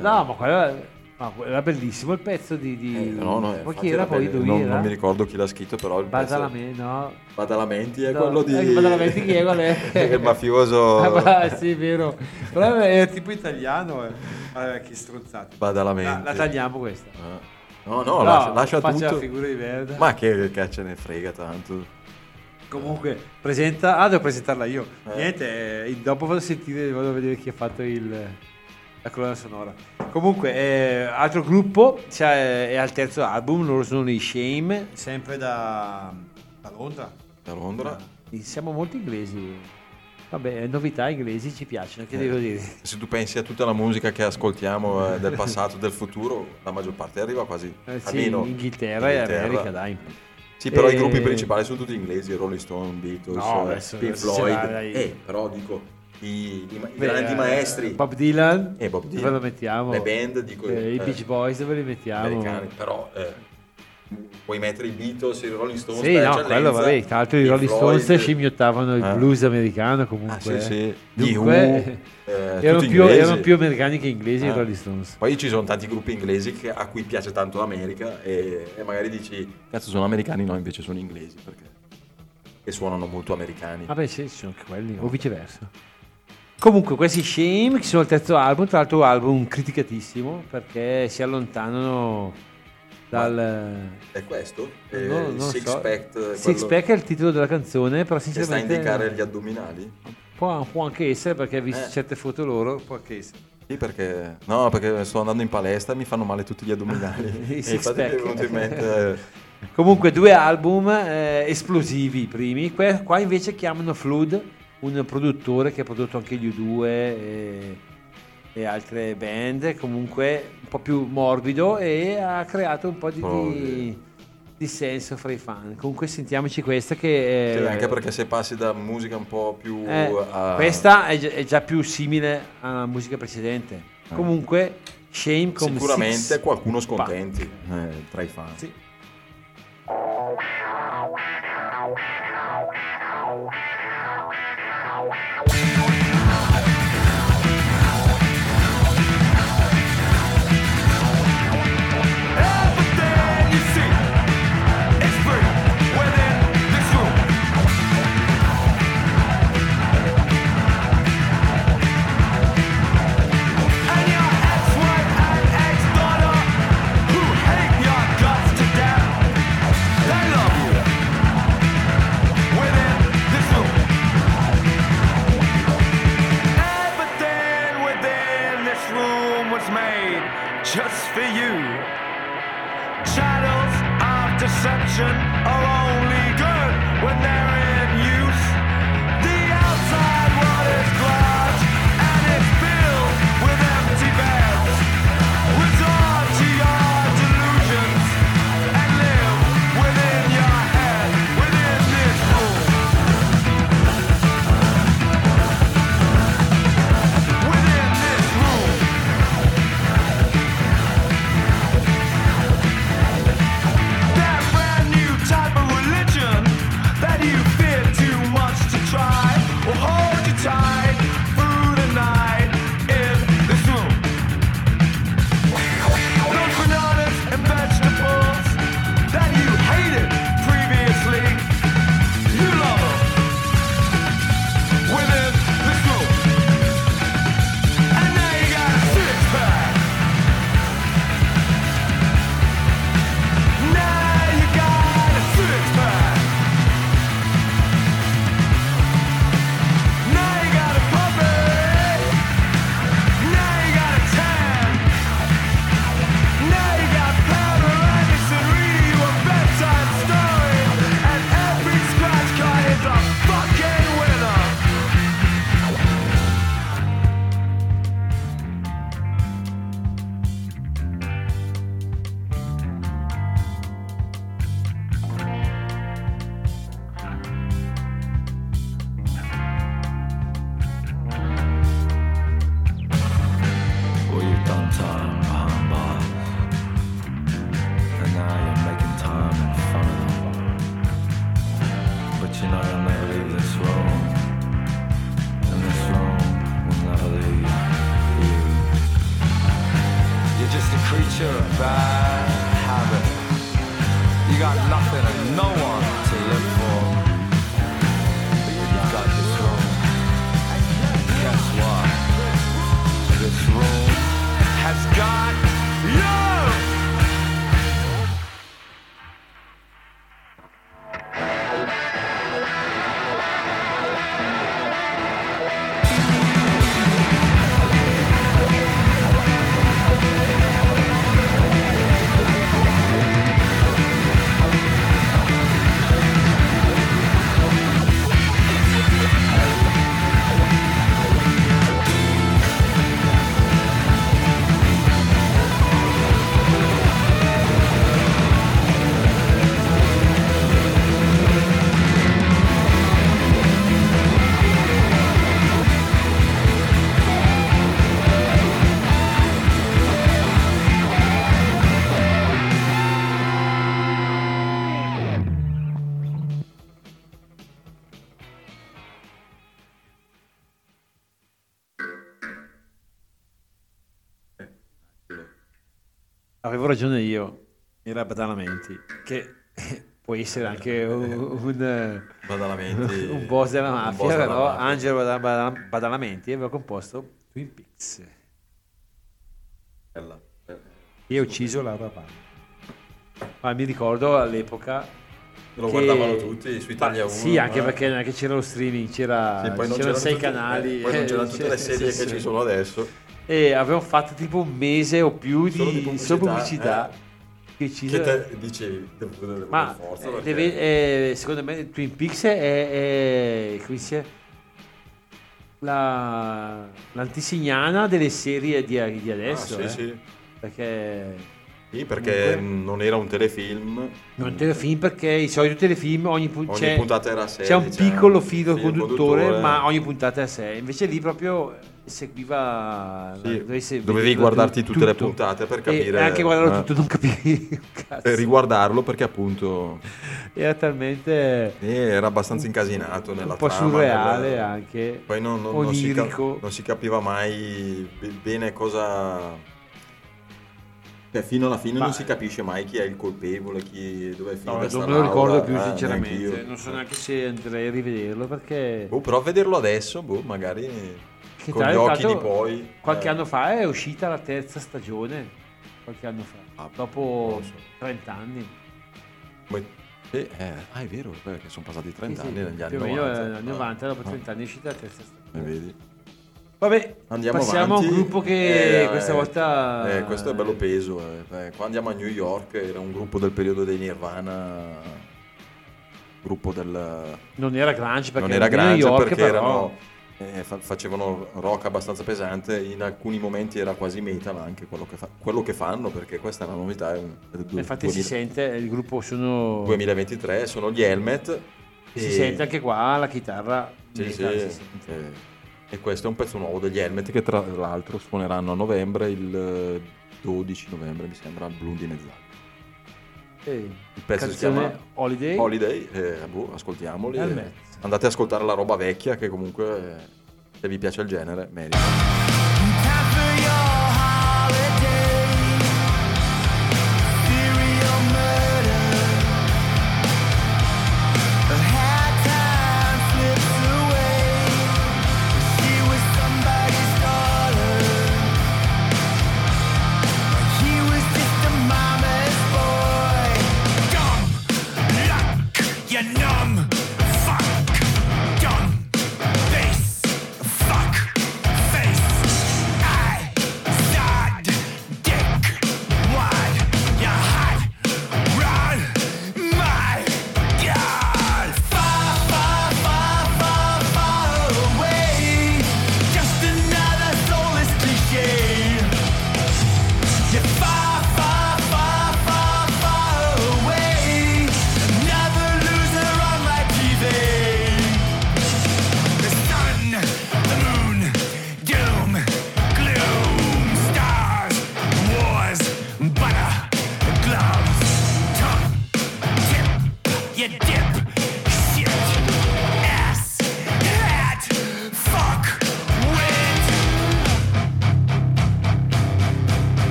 No, ma quello era, ma era bellissimo il pezzo di... di... eh, no, no, ma chi era poi? bello. Lui non, era? non mi ricordo chi l'ha scritto, però il pezzo Badalame, no? Badalamenti è No, quello di... eh, Badalamenti chi è? Qual è? [LAUGHS] il mafioso [LAUGHS] Ah, ma- sì, è vero. Però è tipo italiano. Eh. Vabbè, che stronzate. Badalamenti. La, la tagliamo questa. Ah. No, no, lascia, lascia faccia tutto. figura di merda. Ma che cazzo ne frega tanto. Comunque, presenta. Ah, devo presentarla io. Eh. Niente, eh, dopo vado a sentire, vado a vedere chi ha fatto il, la colonna sonora. Comunque, eh, altro gruppo, cioè, è al terzo album, loro sono i Shame, sempre da, da Londra. Da Londra. Eh, Siamo molto inglesi. Vabbè, novità inglesi ci piacciono, che Eh. devo dire? Se tu pensi a tutta la musica che ascoltiamo eh, del passato, del futuro, la maggior parte arriva quasi Eh, sì, almeno Inghilterra, e America, dai. Sì, però E- i gruppi principali sono tutti inglesi, Rolling Stone, Beatles, No, eh, adesso- Pink Floyd. l'hai. Eh, però dico, i, i, Beh, grandi eh, maestri, Bob Dylan, E Bob Dylan. dove lo mettiamo? le band, dico, Eh, I eh, Beach Boys dove li mettiamo? americani, però eh, puoi mettere i Beatles, i Rolling Stones, Sì, no, quello vabbè, tra l'altro i Rolling Floyd, Stones scimmiottavano il eh. blues americano comunque. Ah, sì, sì. Dunque, Gli Who, [LAUGHS] eh, erano, più, erano più americani che inglesi i Eh. Rolling Stones. Poi ci sono tanti gruppi inglesi che- a cui piace tanto l'America e, e magari dici, cazzo sono americani, no invece sono inglesi perché e suonano molto americani. Vabbè, sì, ci sono anche quelli, o viceversa. Comunque, questi Shame, che sono il terzo album, tra l'altro album criticatissimo, perché si allontanano dal... È questo? È No, non il lo Six so. Pack, quello Six Pack è il titolo della canzone, però che sta a sinceramente... indicare gli addominali? Può, può anche essere, perché visto Eh. certe foto loro, può anche essere. Sì, perché no, perché sto andando in palestra e mi fanno male tutti gli addominali. [LAUGHS] E mente Comunque due album eh, esplosivi i primi, Que- qua invece chiamano Flood, un produttore che ha prodotto anche gli U2 e, e altre band, comunque un po' più morbido e ha creato un po' di, Oh, di, di senso fra i fan. Comunque sentiamoci questa che... Sì, eh, anche perché se passi da musica un po' più eh, a- questa è già, è già più simile alla musica precedente. Eh. Comunque Shame con sicuramente Six qualcuno scontenti eh, tra i fan. Sì. just a creature of bad habit. You got nothing and no one. Avevo ragione io, era Badalamenti, che può essere anche [LAUGHS] un, un, un boss della mafia, boss della però mafia. Angelo Bada- Bada- Badalamenti aveva composto Twin Peaks Bella. e ha ucciso Laura Palmer. Ma mi ricordo all'epoca Lo che- guardavano tutti su Italia Ma 1. Sì, anche eh. perché c'era lo streaming, c'era, Sì, non c'erano sei tutte- canali. eh, poi non eh, c'erano tutte le serie sì, che sì. ci sono adesso. E avevamo fatto tipo un mese o più di Solo di pubblicità, solo pubblicità. eh. Che te dicevi, devo vedere per Ma forza eh, perché- deve- eh, secondo me Twin Peaks è, è- come si chiama? la, l'antisignana delle serie di, di Ah, adesso. sì, eh. sì. Perché Sì, perché Comunque- non era un telefilm. non un telefilm perché i soliti telefilm ogni, pu- Ogni puntata era a sé. c'è un piccolo filo filo conduttore, conduttore. ma ogni puntata è a sé. Invece lì proprio seguiva Sì, dovessi dovevi guardarti tu- tutte le tutto. puntate per E capire. anche guardarlo eh, tutto non capivi un cazzo. E riguardarlo perché appunto era talmente eh, era abbastanza incasinato nella un po' trama, surreale nel- anche Poi non, non- non si, cap- non si capiva mai be- bene cosa. Cioè, fino alla fine Ma- non si capisce mai chi è il colpevole, chi dove è No, finita sta non me lo ricordo più eh, sinceramente non so neanche se andrei a rivederlo perché Boh, però a vederlo adesso, boh, magari Che con tra gli occhi di poi. qualche eh, anno fa è uscita la terza stagione qualche anno fa Ah, dopo so. 30 anni come- eh, eh, ah, è vero, perché sono passati 30 Sì, sì, anni negli anni più o meno 90. eh, anni Ah, 90 dopo ah, 30 anni è uscita la terza stagione eh, vedi. vabbè Andiamo passiamo avanti. a un gruppo che Eh, questa eh, volta eh, questo è bello peso. eh. Eh, Qua andiamo a New York, era un gruppo del periodo dei Nirvana, gruppo del... non era grunge perché non era di New York, perché però erano, eh, fa- facevano rock abbastanza pesante, in alcuni momenti era quasi metal anche quello che, fa- quello che fanno, perché questa è una novità. È un, è du- infatti si 2000 sente il gruppo sono 2023, sono gli Helmet. si e- sente anche qua la chitarra Sì, metal, sì, si sente. eh, e questo è un pezzo nuovo degli Helmet che tra l'altro suoneranno a novembre, il eh, 12 novembre mi sembra, al di Mezzala. Eh, Il pezzo si chiama Holiday Holiday, eh, boh, ascoltiamoli. Helmet. e andate ad ascoltare la roba vecchia che comunque, eh, se vi piace il genere, merita.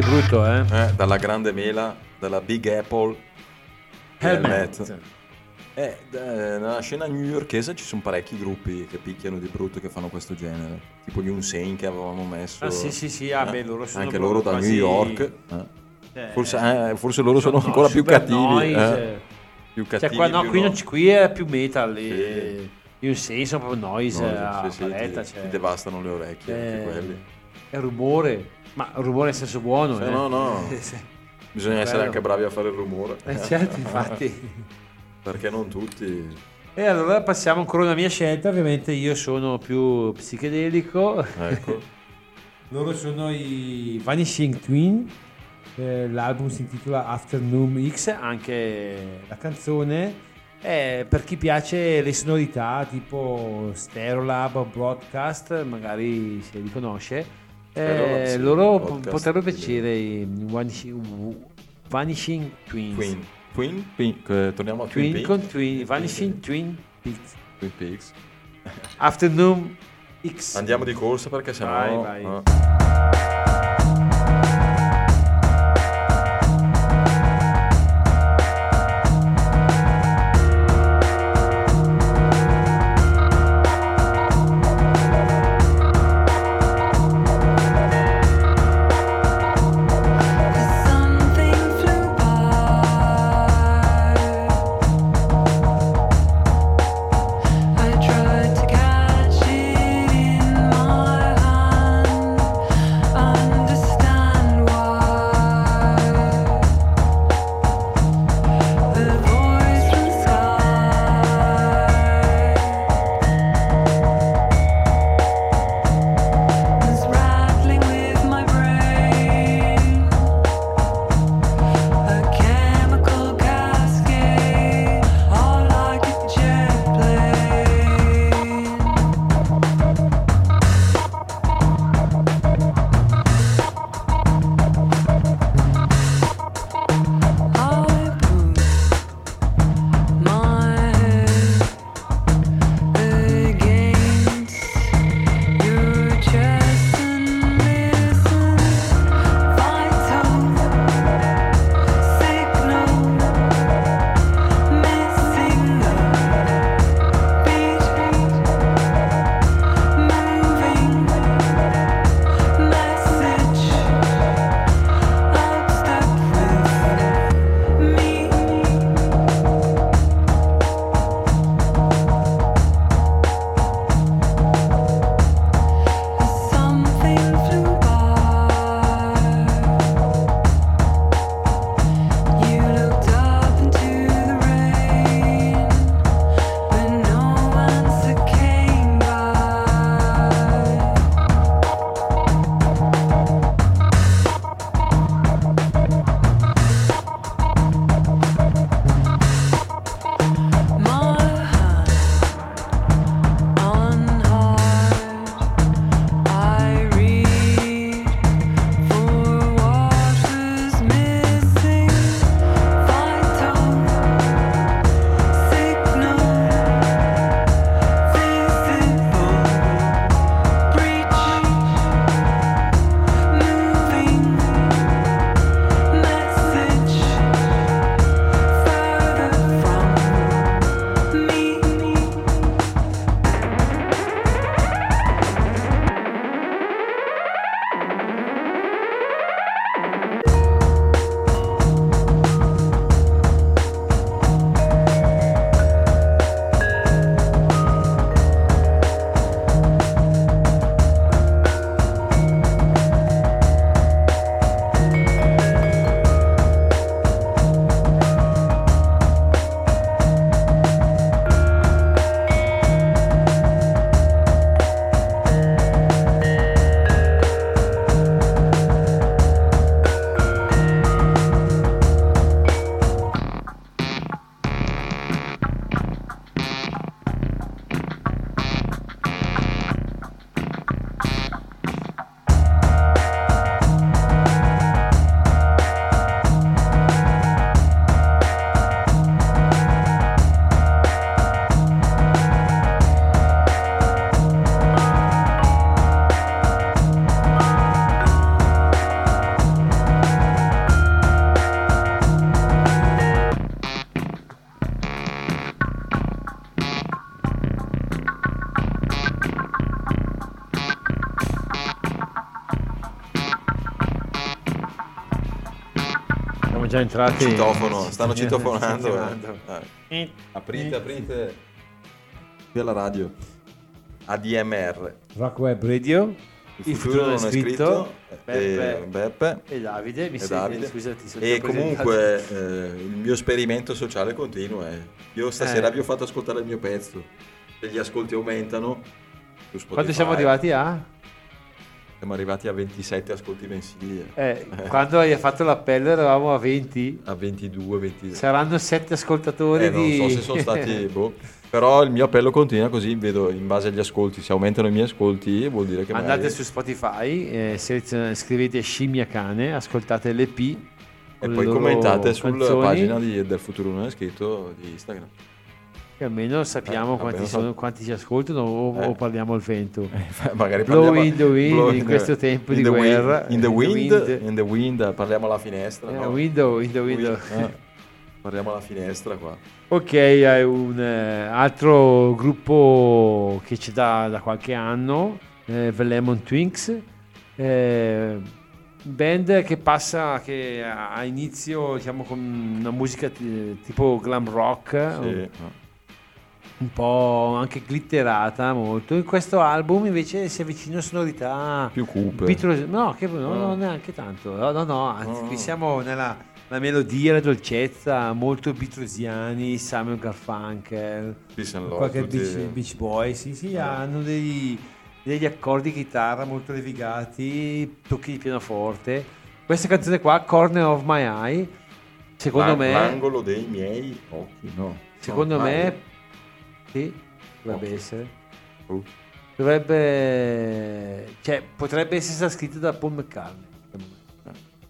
Di brutto, eh. Eh, dalla grande mela, dalla Big Apple. Helmet. Eh, d- nella scena newyorkese ci sono parecchi gruppi che picchiano di brutto che fanno questo genere. Tipo gli Unsane che avevamo messo. Ah, sì, sì, sì, ah, Eh, beh, loro sono Anche loro da quasi- New York. eh. Eh, Forse, eh, forse loro sono no, ancora più cattivi. eh. Più Cioè, cattivi. qua, no, più qui, no. qui è più metal. E... Io senso proprio noise, Noise, sì, sì, paletta, ti, cioè, ti devastano le orecchie anche eh, quelli. è rumore, ma rumore nel senso buono. Sì, eh. no, no. [LAUGHS] Bisogna essere anche bravi a fare il rumore. Eh, certo, [LAUGHS] infatti. Perché non tutti. E allora passiamo ancora alla mia scelta, ovviamente io sono più psichedelico. Ecco. [LAUGHS] Loro sono i Vanishing Twin, eh, l'album si intitola Afternoon X, anche la canzone. Eh, per chi piace le sonorità tipo Stereolab o Broadcast, magari se li conosce, eh, sì, loro potrebbero piacere i Vanishing, Twins. Twin. Twin? Twin. eh, torniamo a Twin, Twin Peaks. con Twin, Vanishing Twin Peaks. Twin Peaks. Afternoon X. Andiamo di corsa perché sennò... Vai, vai. eh. Già entrati. Citofono, Ci stanno citofonando. eh. Eh. Aprite, aprite. Qui alla radio. ADMR. Rock Web Radio. Il futuro non è scritto. Beppe. E Beppe. E Davide, mi e? Davide. Scusati, sono E comunque eh, il mio esperimento sociale continua. eh. Io stasera Eh. vi ho fatto ascoltare il mio pezzo. Se gli ascolti aumentano. Quando siamo arrivati a? Siamo arrivati a 27 ascolti mensili. eh. Eh, quando hai fatto l'appello eravamo a 20. A 22, 23. Saranno 7 ascoltatori Eh, non di... so se sono stati. boh. Però il mio appello continua così, vedo in base agli ascolti. Se aumentano i miei ascolti, vuol dire che Andate magari- su Spotify, eh, scrivete Scimmia Cane, ascoltate l'EP. E poi commentate sulla canzoni, pagina di- del futuro non è scritto di Instagram. Che almeno sappiamo Eh, quanti, sono, so- quanti ci ascoltano o, Eh. o parliamo al vento. [LAUGHS] Magari Blow parliamo- in the wind blow in questo tempo in di the wind- guerra. in the In the wind, wind. in the wind, parliamo alla finestra. Eh, no? window, in the window. Eh, parliamo alla finestra qua. Ok, hai un eh, altro gruppo che c'è da, da qualche anno, eh, The Lemon Twinks, eh, band che passa, che ha inizio diciamo con una musica ti- tipo glam rock, Sì. Un po' anche glitterata molto. In questo album invece si avvicina a sonorità Più cupe. Beatles- no, che, no, Ah. no, neanche tanto. No, no, no, anzi, Ah. qui siamo nella la melodia, la dolcezza, molto Beatlesiani, Samuel Garfunkel, love, qualche tutti- Beach, Beach Boy, sì, sì, hanno degli, degli accordi di chitarra molto levigati, tocchi di pianoforte. Questa canzone qua, Corner of My Eye, secondo L'ang- me, L'angolo dei miei occhi, no. secondo me, sì, dovrebbe Ok. essere. Uh. Dovrebbe, cioè, potrebbe essere stata scritta da Paul McCartney.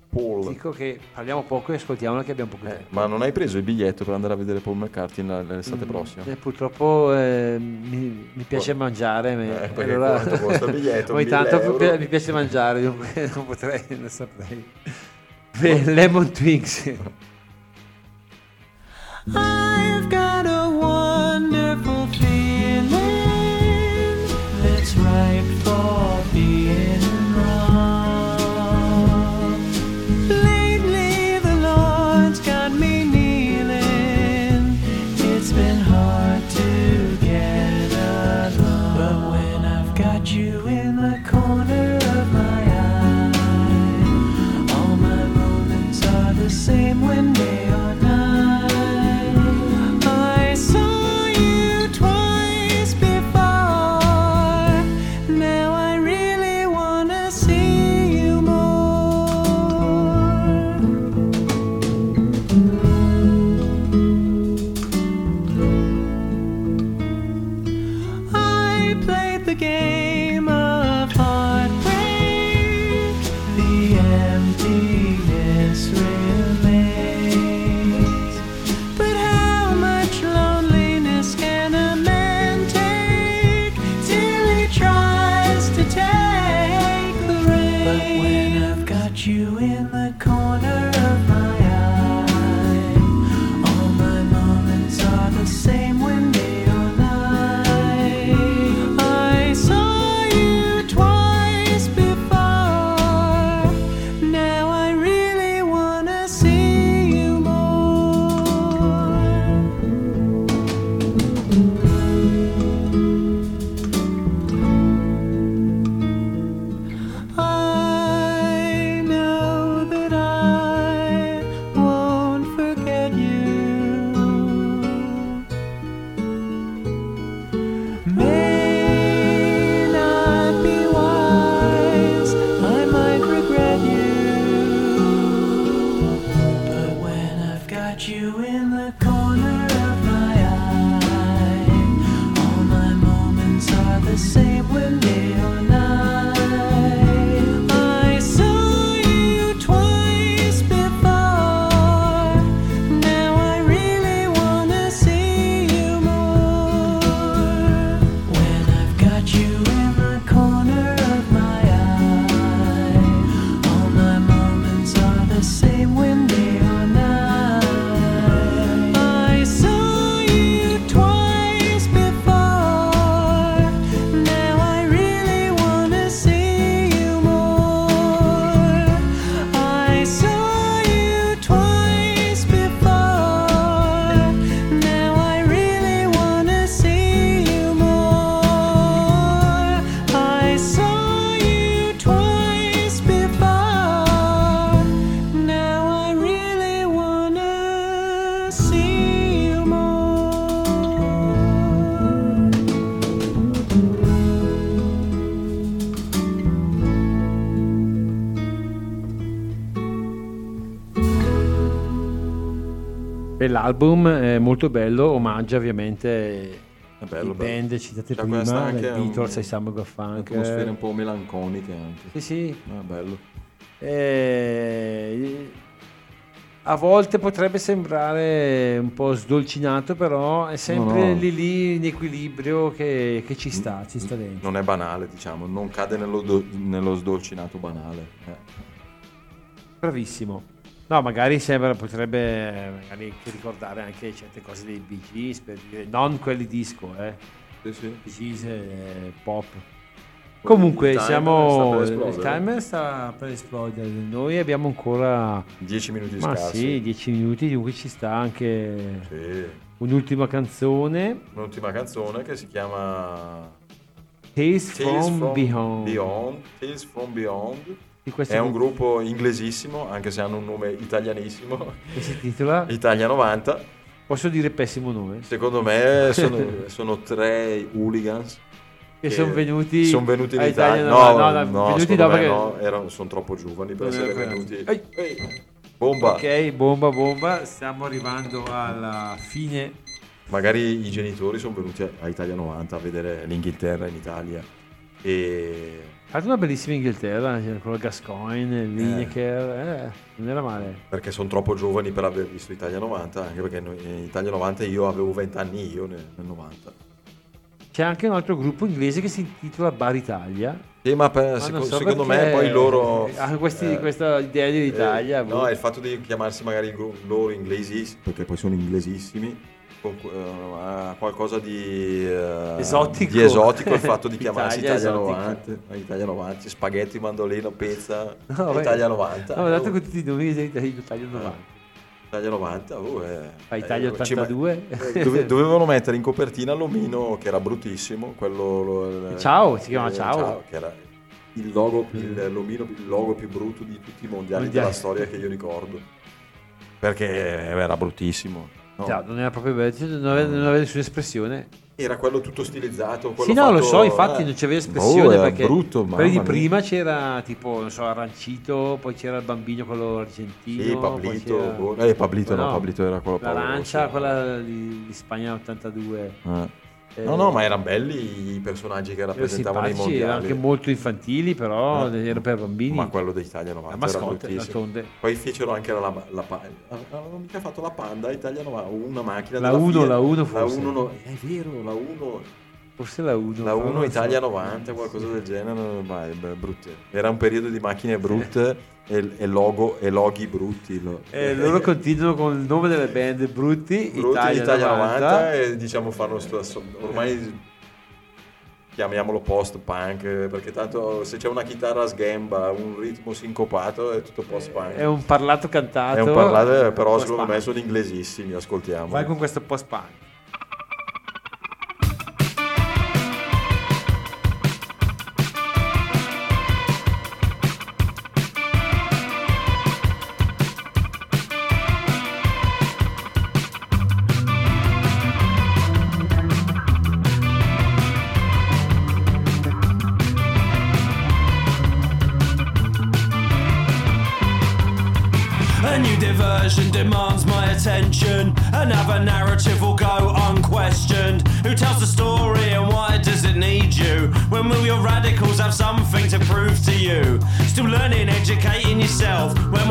Paul. Dico che parliamo poco e ascoltiamola che abbiamo poco Eh, tempo. ma non hai preso il biglietto per andare a vedere Paul McCartney l'estate Mm, prossima? eh, purtroppo eh, mi, mi piace Oh. mangiare. me- Eh, quanto il biglietto? [LAUGHS] Ogni 1000 tanto euro? mi piace mangiare, dunque [LAUGHS] non potrei, non saprei. [LAUGHS] Beh, Lemon Twinks. L'album è molto bello, omaggia ovviamente È bello, i bello. band citate C'ha prima, anche Beatles un- ai Summer of Funk. Atmosfere un po' melanconiche anche. Sì, sì. Ah, bello. Eh, a volte potrebbe sembrare un po' sdolcinato, però è sempre No, no. lì lì in equilibrio che, che ci sta, ci sta dentro. Non è banale, diciamo, non cade nello, do- nello sdolcinato banale. eh. Bravissimo. No, magari sembra, potrebbe magari anche ricordare anche certe cose dei Bee Gees, per dire, non quelli disco, eh. Sì, sì. Bee Gees è pop. Comunque Il siamo... Il timer sta per esplodere. Noi abbiamo ancora... 10 minuti Ma scarsi. sì, 10 minuti, dunque ci sta anche Sì. un'ultima canzone. Un'ultima canzone che si chiama Tales Tales from, Beyond. Beyond. Tales from Beyond. È un gruppo inglesissimo, anche se hanno un nome italianissimo. che si intitola Italia 90. Posso dire pessimo nome? Secondo me [LAUGHS] sono, sono tre hooligans Che sono venuti sono venuti in Italia. Italia No, no, no, no, venuti me che- no, erano- sono troppo giovani per essere venuti. Ehi. Ehi, bomba! Ok, bomba bomba, stiamo arrivando alla fine. Magari i genitori sono venuti a, Italia 90 a vedere l'Inghilterra in Italia e fatto una bellissima Inghilterra, c'era quello Gascoigne, Lineker, eh, non era male. perché sono troppo giovani per aver visto Italia 90, anche perché in Italia 90 io avevo 20 anni io nel, nel 90. C'è anche un altro gruppo inglese che si intitola Bar Italia. Sì, ma per- Ma seco- so secondo me poi loro... hanno questi- eh, questa idea di Italia. Eh, boh. no, è il fatto di chiamarsi magari gru- loro inglesi, perché poi sono inglesissimi, con, eh, qualcosa di, eh, Esotico. di esotico il fatto di [LAUGHS] chiamarsi Italia Italia, esotica. 90, Italia 90, spaghetti, mandolino, pizza, No. Italia 90. No, dato oh, con tutti i nomi di Italia 90. Italia 90, oh, eh, Fa Italia eh, ci me- 82. eh, dove- dovevano mettere in copertina l'omino che era bruttissimo, quello... lo- Ciao, si chiama eh, Ciao. che era il logo, il, l'omino, il logo più brutto di tutti i mondiali Mondiali. della storia che io ricordo. Perché era bruttissimo. No? Già, non era proprio bello, cioè, non aveva, non aveva nessuna espressione. Era quello tutto stilizzato. quello Sì, no, lo fatto- so, infatti eh. non c'aveva espressione Oh, era perché brutto, quelli di prima c'era tipo, non so, Arancito, poi c'era il bambino quello argentino. Sì, Pablito. boh, Eh, Pablito no, No, Pablito era quello L'arancia, pauroso. quella di, di Spagna 82. Eh. Eh, No, no, ma erano belli i personaggi che rappresentavano i simpatici, erano mondiali. anche molto infantili, però Eh. era per bambini. Ma quello d'Italia la 90 era mascotte, bruttissimo. d'altronde. Poi fecero anche la, la, pa- avevano mica fatto la Panda Italia 90, una macchina La della 1, Fiat. la 1 La forse. 1 no, è vero, la 1 Forse la 1. La 1 Italia 90, qualcosa del genere, vai, beh, brutte. Era un periodo di macchine brutte e, e logo e loghi brutti. lo- E loro continuano con il nome delle band Brutti, brutti Italia, Italia 90, 90. e diciamo fanno sto, so- ormai chiamiamolo post punk perché tanto se c'è una chitarra a sgamba, un ritmo sincopato è tutto post punk. È un parlato cantato. È un parlato, però secondo me sono inglesissimi, ascoltiamo. Vai con questo post punk.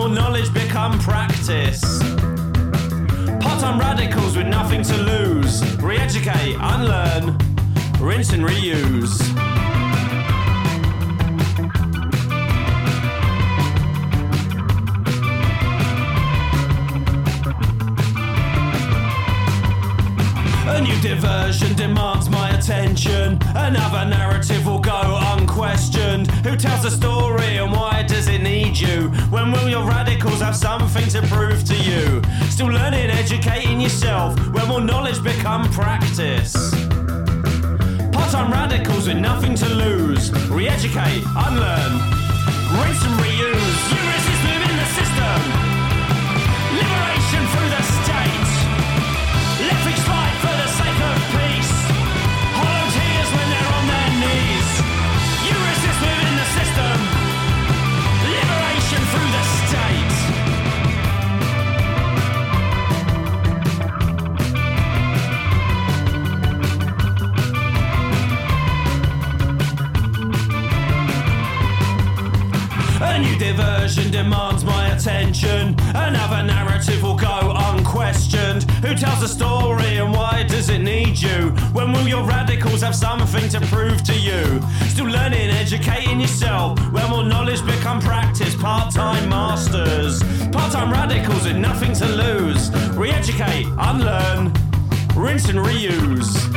Will knowledge become practice? Part-time radicals with nothing to lose. Re-educate, unlearn, rinse and reuse. Diversion demands my attention. Another narrative will go unquestioned. Who tells the story and why does it need you? When will your radicals have something to prove to you? Still learning, educating yourself. When will knowledge become practice? Part-time radicals with nothing to lose. Re-educate, unlearn, rinse and reuse. Attention. Another narrative will go unquestioned. Who tells the story and why does it need you? When will your radicals have something to prove to you? Still learning, educating yourself. When will knowledge become practice? Part time masters. Part time radicals with nothing to lose. Re educate, unlearn, rinse and reuse.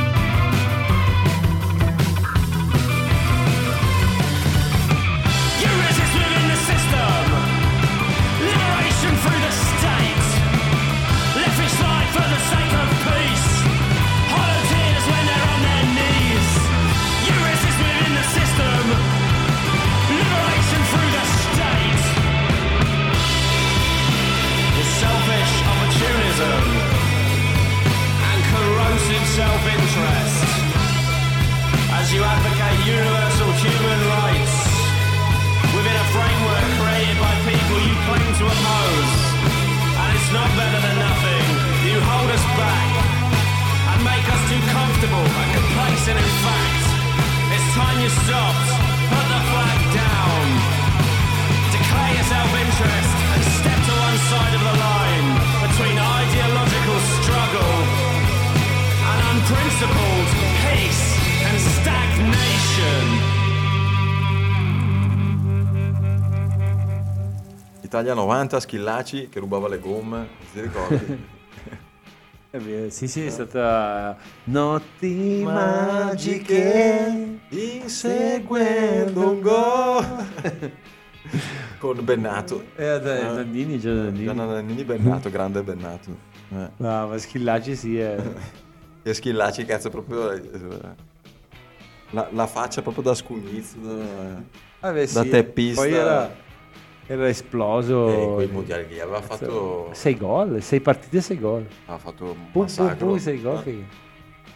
Italia 90, Schillaci che rubava le gomme, ti ricordi? [LAUGHS] Sì, sì, è stata notti magiche inseguendo un gol [LAUGHS] con Bennato. Eh, da- Nannini, Gianni Nannini. Gianna Nannini Bennato, grande Bennato. Eh. Brava, Schillaci sì, è... [LAUGHS] E Schillaci, cazzo, proprio eh, la, la faccia proprio da scugnizzo, da, Vabbè, da sì. teppista. Poi era, era esploso. E quei mondiali lì aveva fatto, Sei gol, sei partite, sei gol. aveva fatto un Pum, massacro. pum, gol. Eh. che-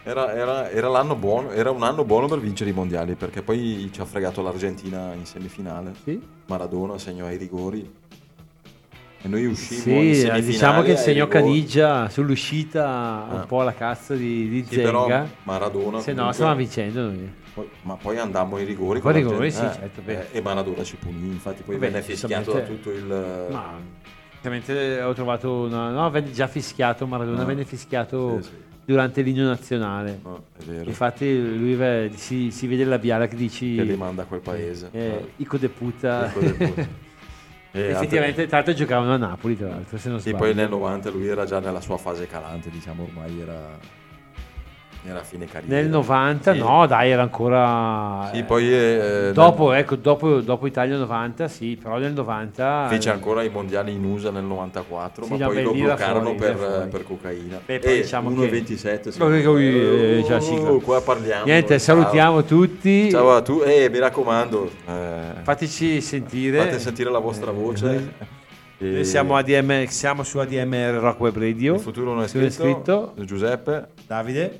Era, era- era l'anno buono, era un anno buono per vincere i mondiali perché poi ci ha fregato l'Argentina in semifinale. Sì, Maradona segnò ai rigori e noi uscimmo sì semifinale diciamo che segnò. Canigia sull'uscita un Ah. po' alla cazzo di, di Sì, Zenga. Maradona Se no, comunque- stavamo vincendo noi. Poi- ma poi andammo ai rigori Poi rigori, sì, eh, certo, eh, e Maradona ci punì infatti poi Vabbè, venne fischiato da giustamente- tutto il Ma ovviamente ho trovato una. No, venne già fischiato. Maradona Ah. venne fischiato Sì, sì. durante l'inno nazionale. No, è vero Infatti, lui ve- si, si vede il labiale che dici. che li manda a quel paese Eh, Ico de puta. Ecco del punto. E Effettivamente, tra l'altro, giocavano a Napoli. Tra l'altro, se non Sì, sbaglio. poi nel 90 lui era già nella sua fase calante, diciamo, ormai era, era a fine carriera. Nel 90, Sì. no, dai, era ancora. Sì, eh, poi eh, dopo, ecco, dopo, dopo Italia 90, sì, però nel 90. fece eh, ancora i mondiali in USA nel 94, Sì, ma poi beh, lo bloccarono fuori, per, per cocaina. Beh, poi e diciamo 1,27 sì. Ma che qui, eh, già sigla. Oh, qua parliamo. Niente, Ciao. salutiamo tutti. Ciao a tu, e mi raccomando, eh, Fateci sentire. fate sentire la vostra voce. E Noi siamo, ADM, siamo su ADMR Rock Web Radio. Il futuro non è Tu hai scritto. Giuseppe. Davide.